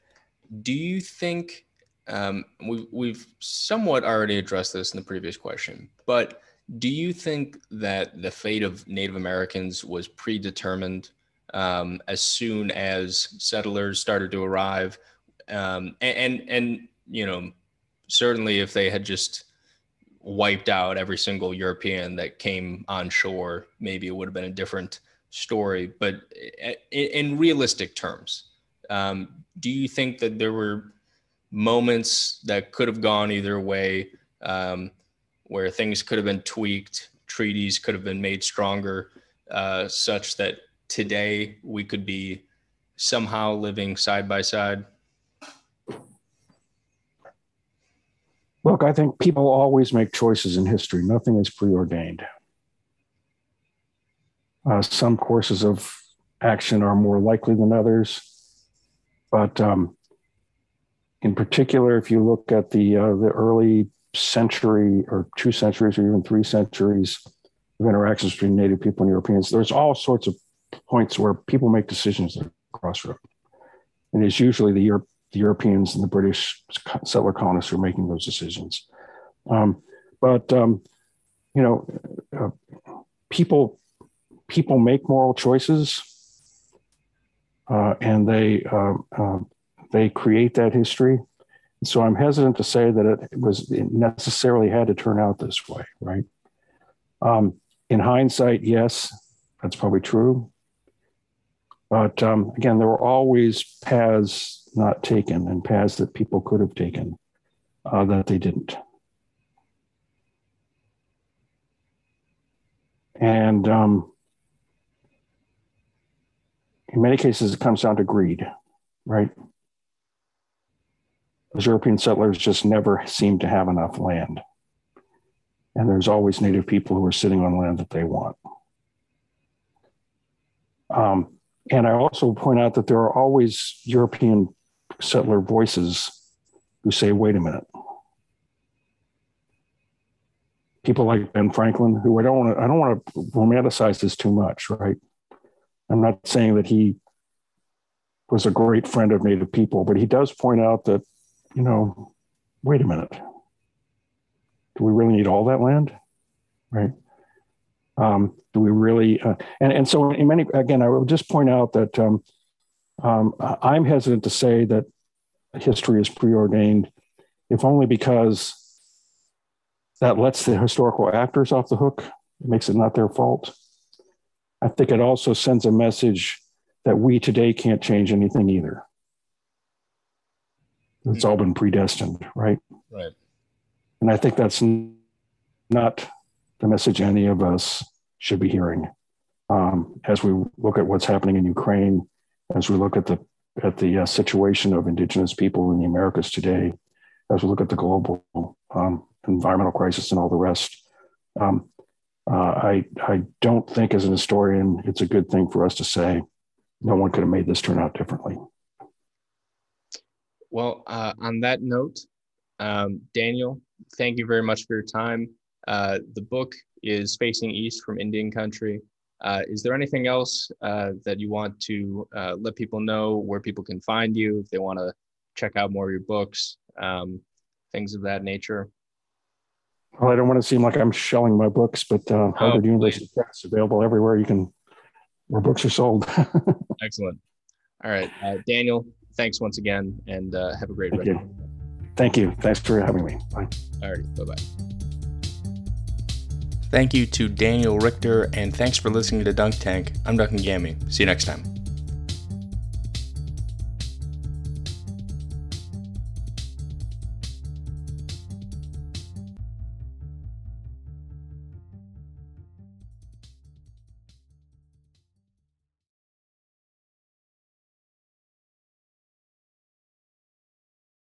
do you think um, we, we've somewhat already addressed this in the previous question, but do you think that the fate of Native Americans was predetermined um, as soon as settlers started to arrive? Um, and, and, and, you know, certainly if they had just wiped out every single European that came on shore, maybe it would have been a different story. But in, in realistic terms, um, do you think that there were moments that could have gone either way, um, where things could have been tweaked, treaties could have been made stronger, uh, such that today we could be somehow living side by side? Look, I think people always make choices in history. Nothing is preordained. Uh, some courses of action are more likely than others, but um, in particular, if you look at the uh, the early century or two centuries or even three centuries of interactions between Native people and Europeans, there's all sorts of points where people make decisions at a crossroad, and it's usually the, Euro- the Europeans and the British settler colonists who are making those decisions. Um, but um, you know, uh, people people make moral choices, uh, and they uh, uh they create that history. So I'm hesitant to say that it was it necessarily had to turn out this way, right? Um, in hindsight, yes, that's probably true. But um, again, there were always paths not taken and paths that people could have taken uh, that they didn't. And um, in many cases, it comes down to greed, right? Those European settlers just never seem to have enough land. And there's always native people who are sitting on land that they want. Um, and I also point out that there are always European settler voices who say, wait a minute. People like Ben Franklin, who I don't want to, I don't want to romanticize this too much, right? I'm not saying that he was a great friend of Native people, but he does point out that you know, wait a minute. Do we really need all that land? Right. Um, do we really? Uh, and, and so, in many, again, I will just point out that um, um, I'm hesitant to say that history is preordained, if only because that lets the historical actors off the hook. It makes it not their fault. I think it also sends a message that we today can't change anything either. It's all been predestined, right? Right. And I think that's not the message any of us should be hearing um, as we look at what's happening in Ukraine, as we look at the at the uh, situation of indigenous people in the Americas today, as we look at the global um, environmental crisis and all the rest. Um, uh, I I don't think as an historian it's a good thing for us to say no one could have made this turn out differently. Well, uh, on that note, um, Daniel, thank you very much for your time. Uh, the book is Facing East from Indian Country. Uh, is there anything else uh, that you want to uh, let people know where people can find you if they want to check out more of your books, um, things of that nature? Well, I don't want to seem like I'm shelling my books, but uh, Harvard oh, University Press available everywhere you can, where books are sold. *laughs* Excellent. All right, uh, Daniel, thanks once again, and uh, have a great Thank you. Thank you. Thanks for having me. Bye. All right. Bye bye. Thank you to Daniel Richter, and thanks for listening to Dunk Tank. I'm Duncan Gammy. See you next time.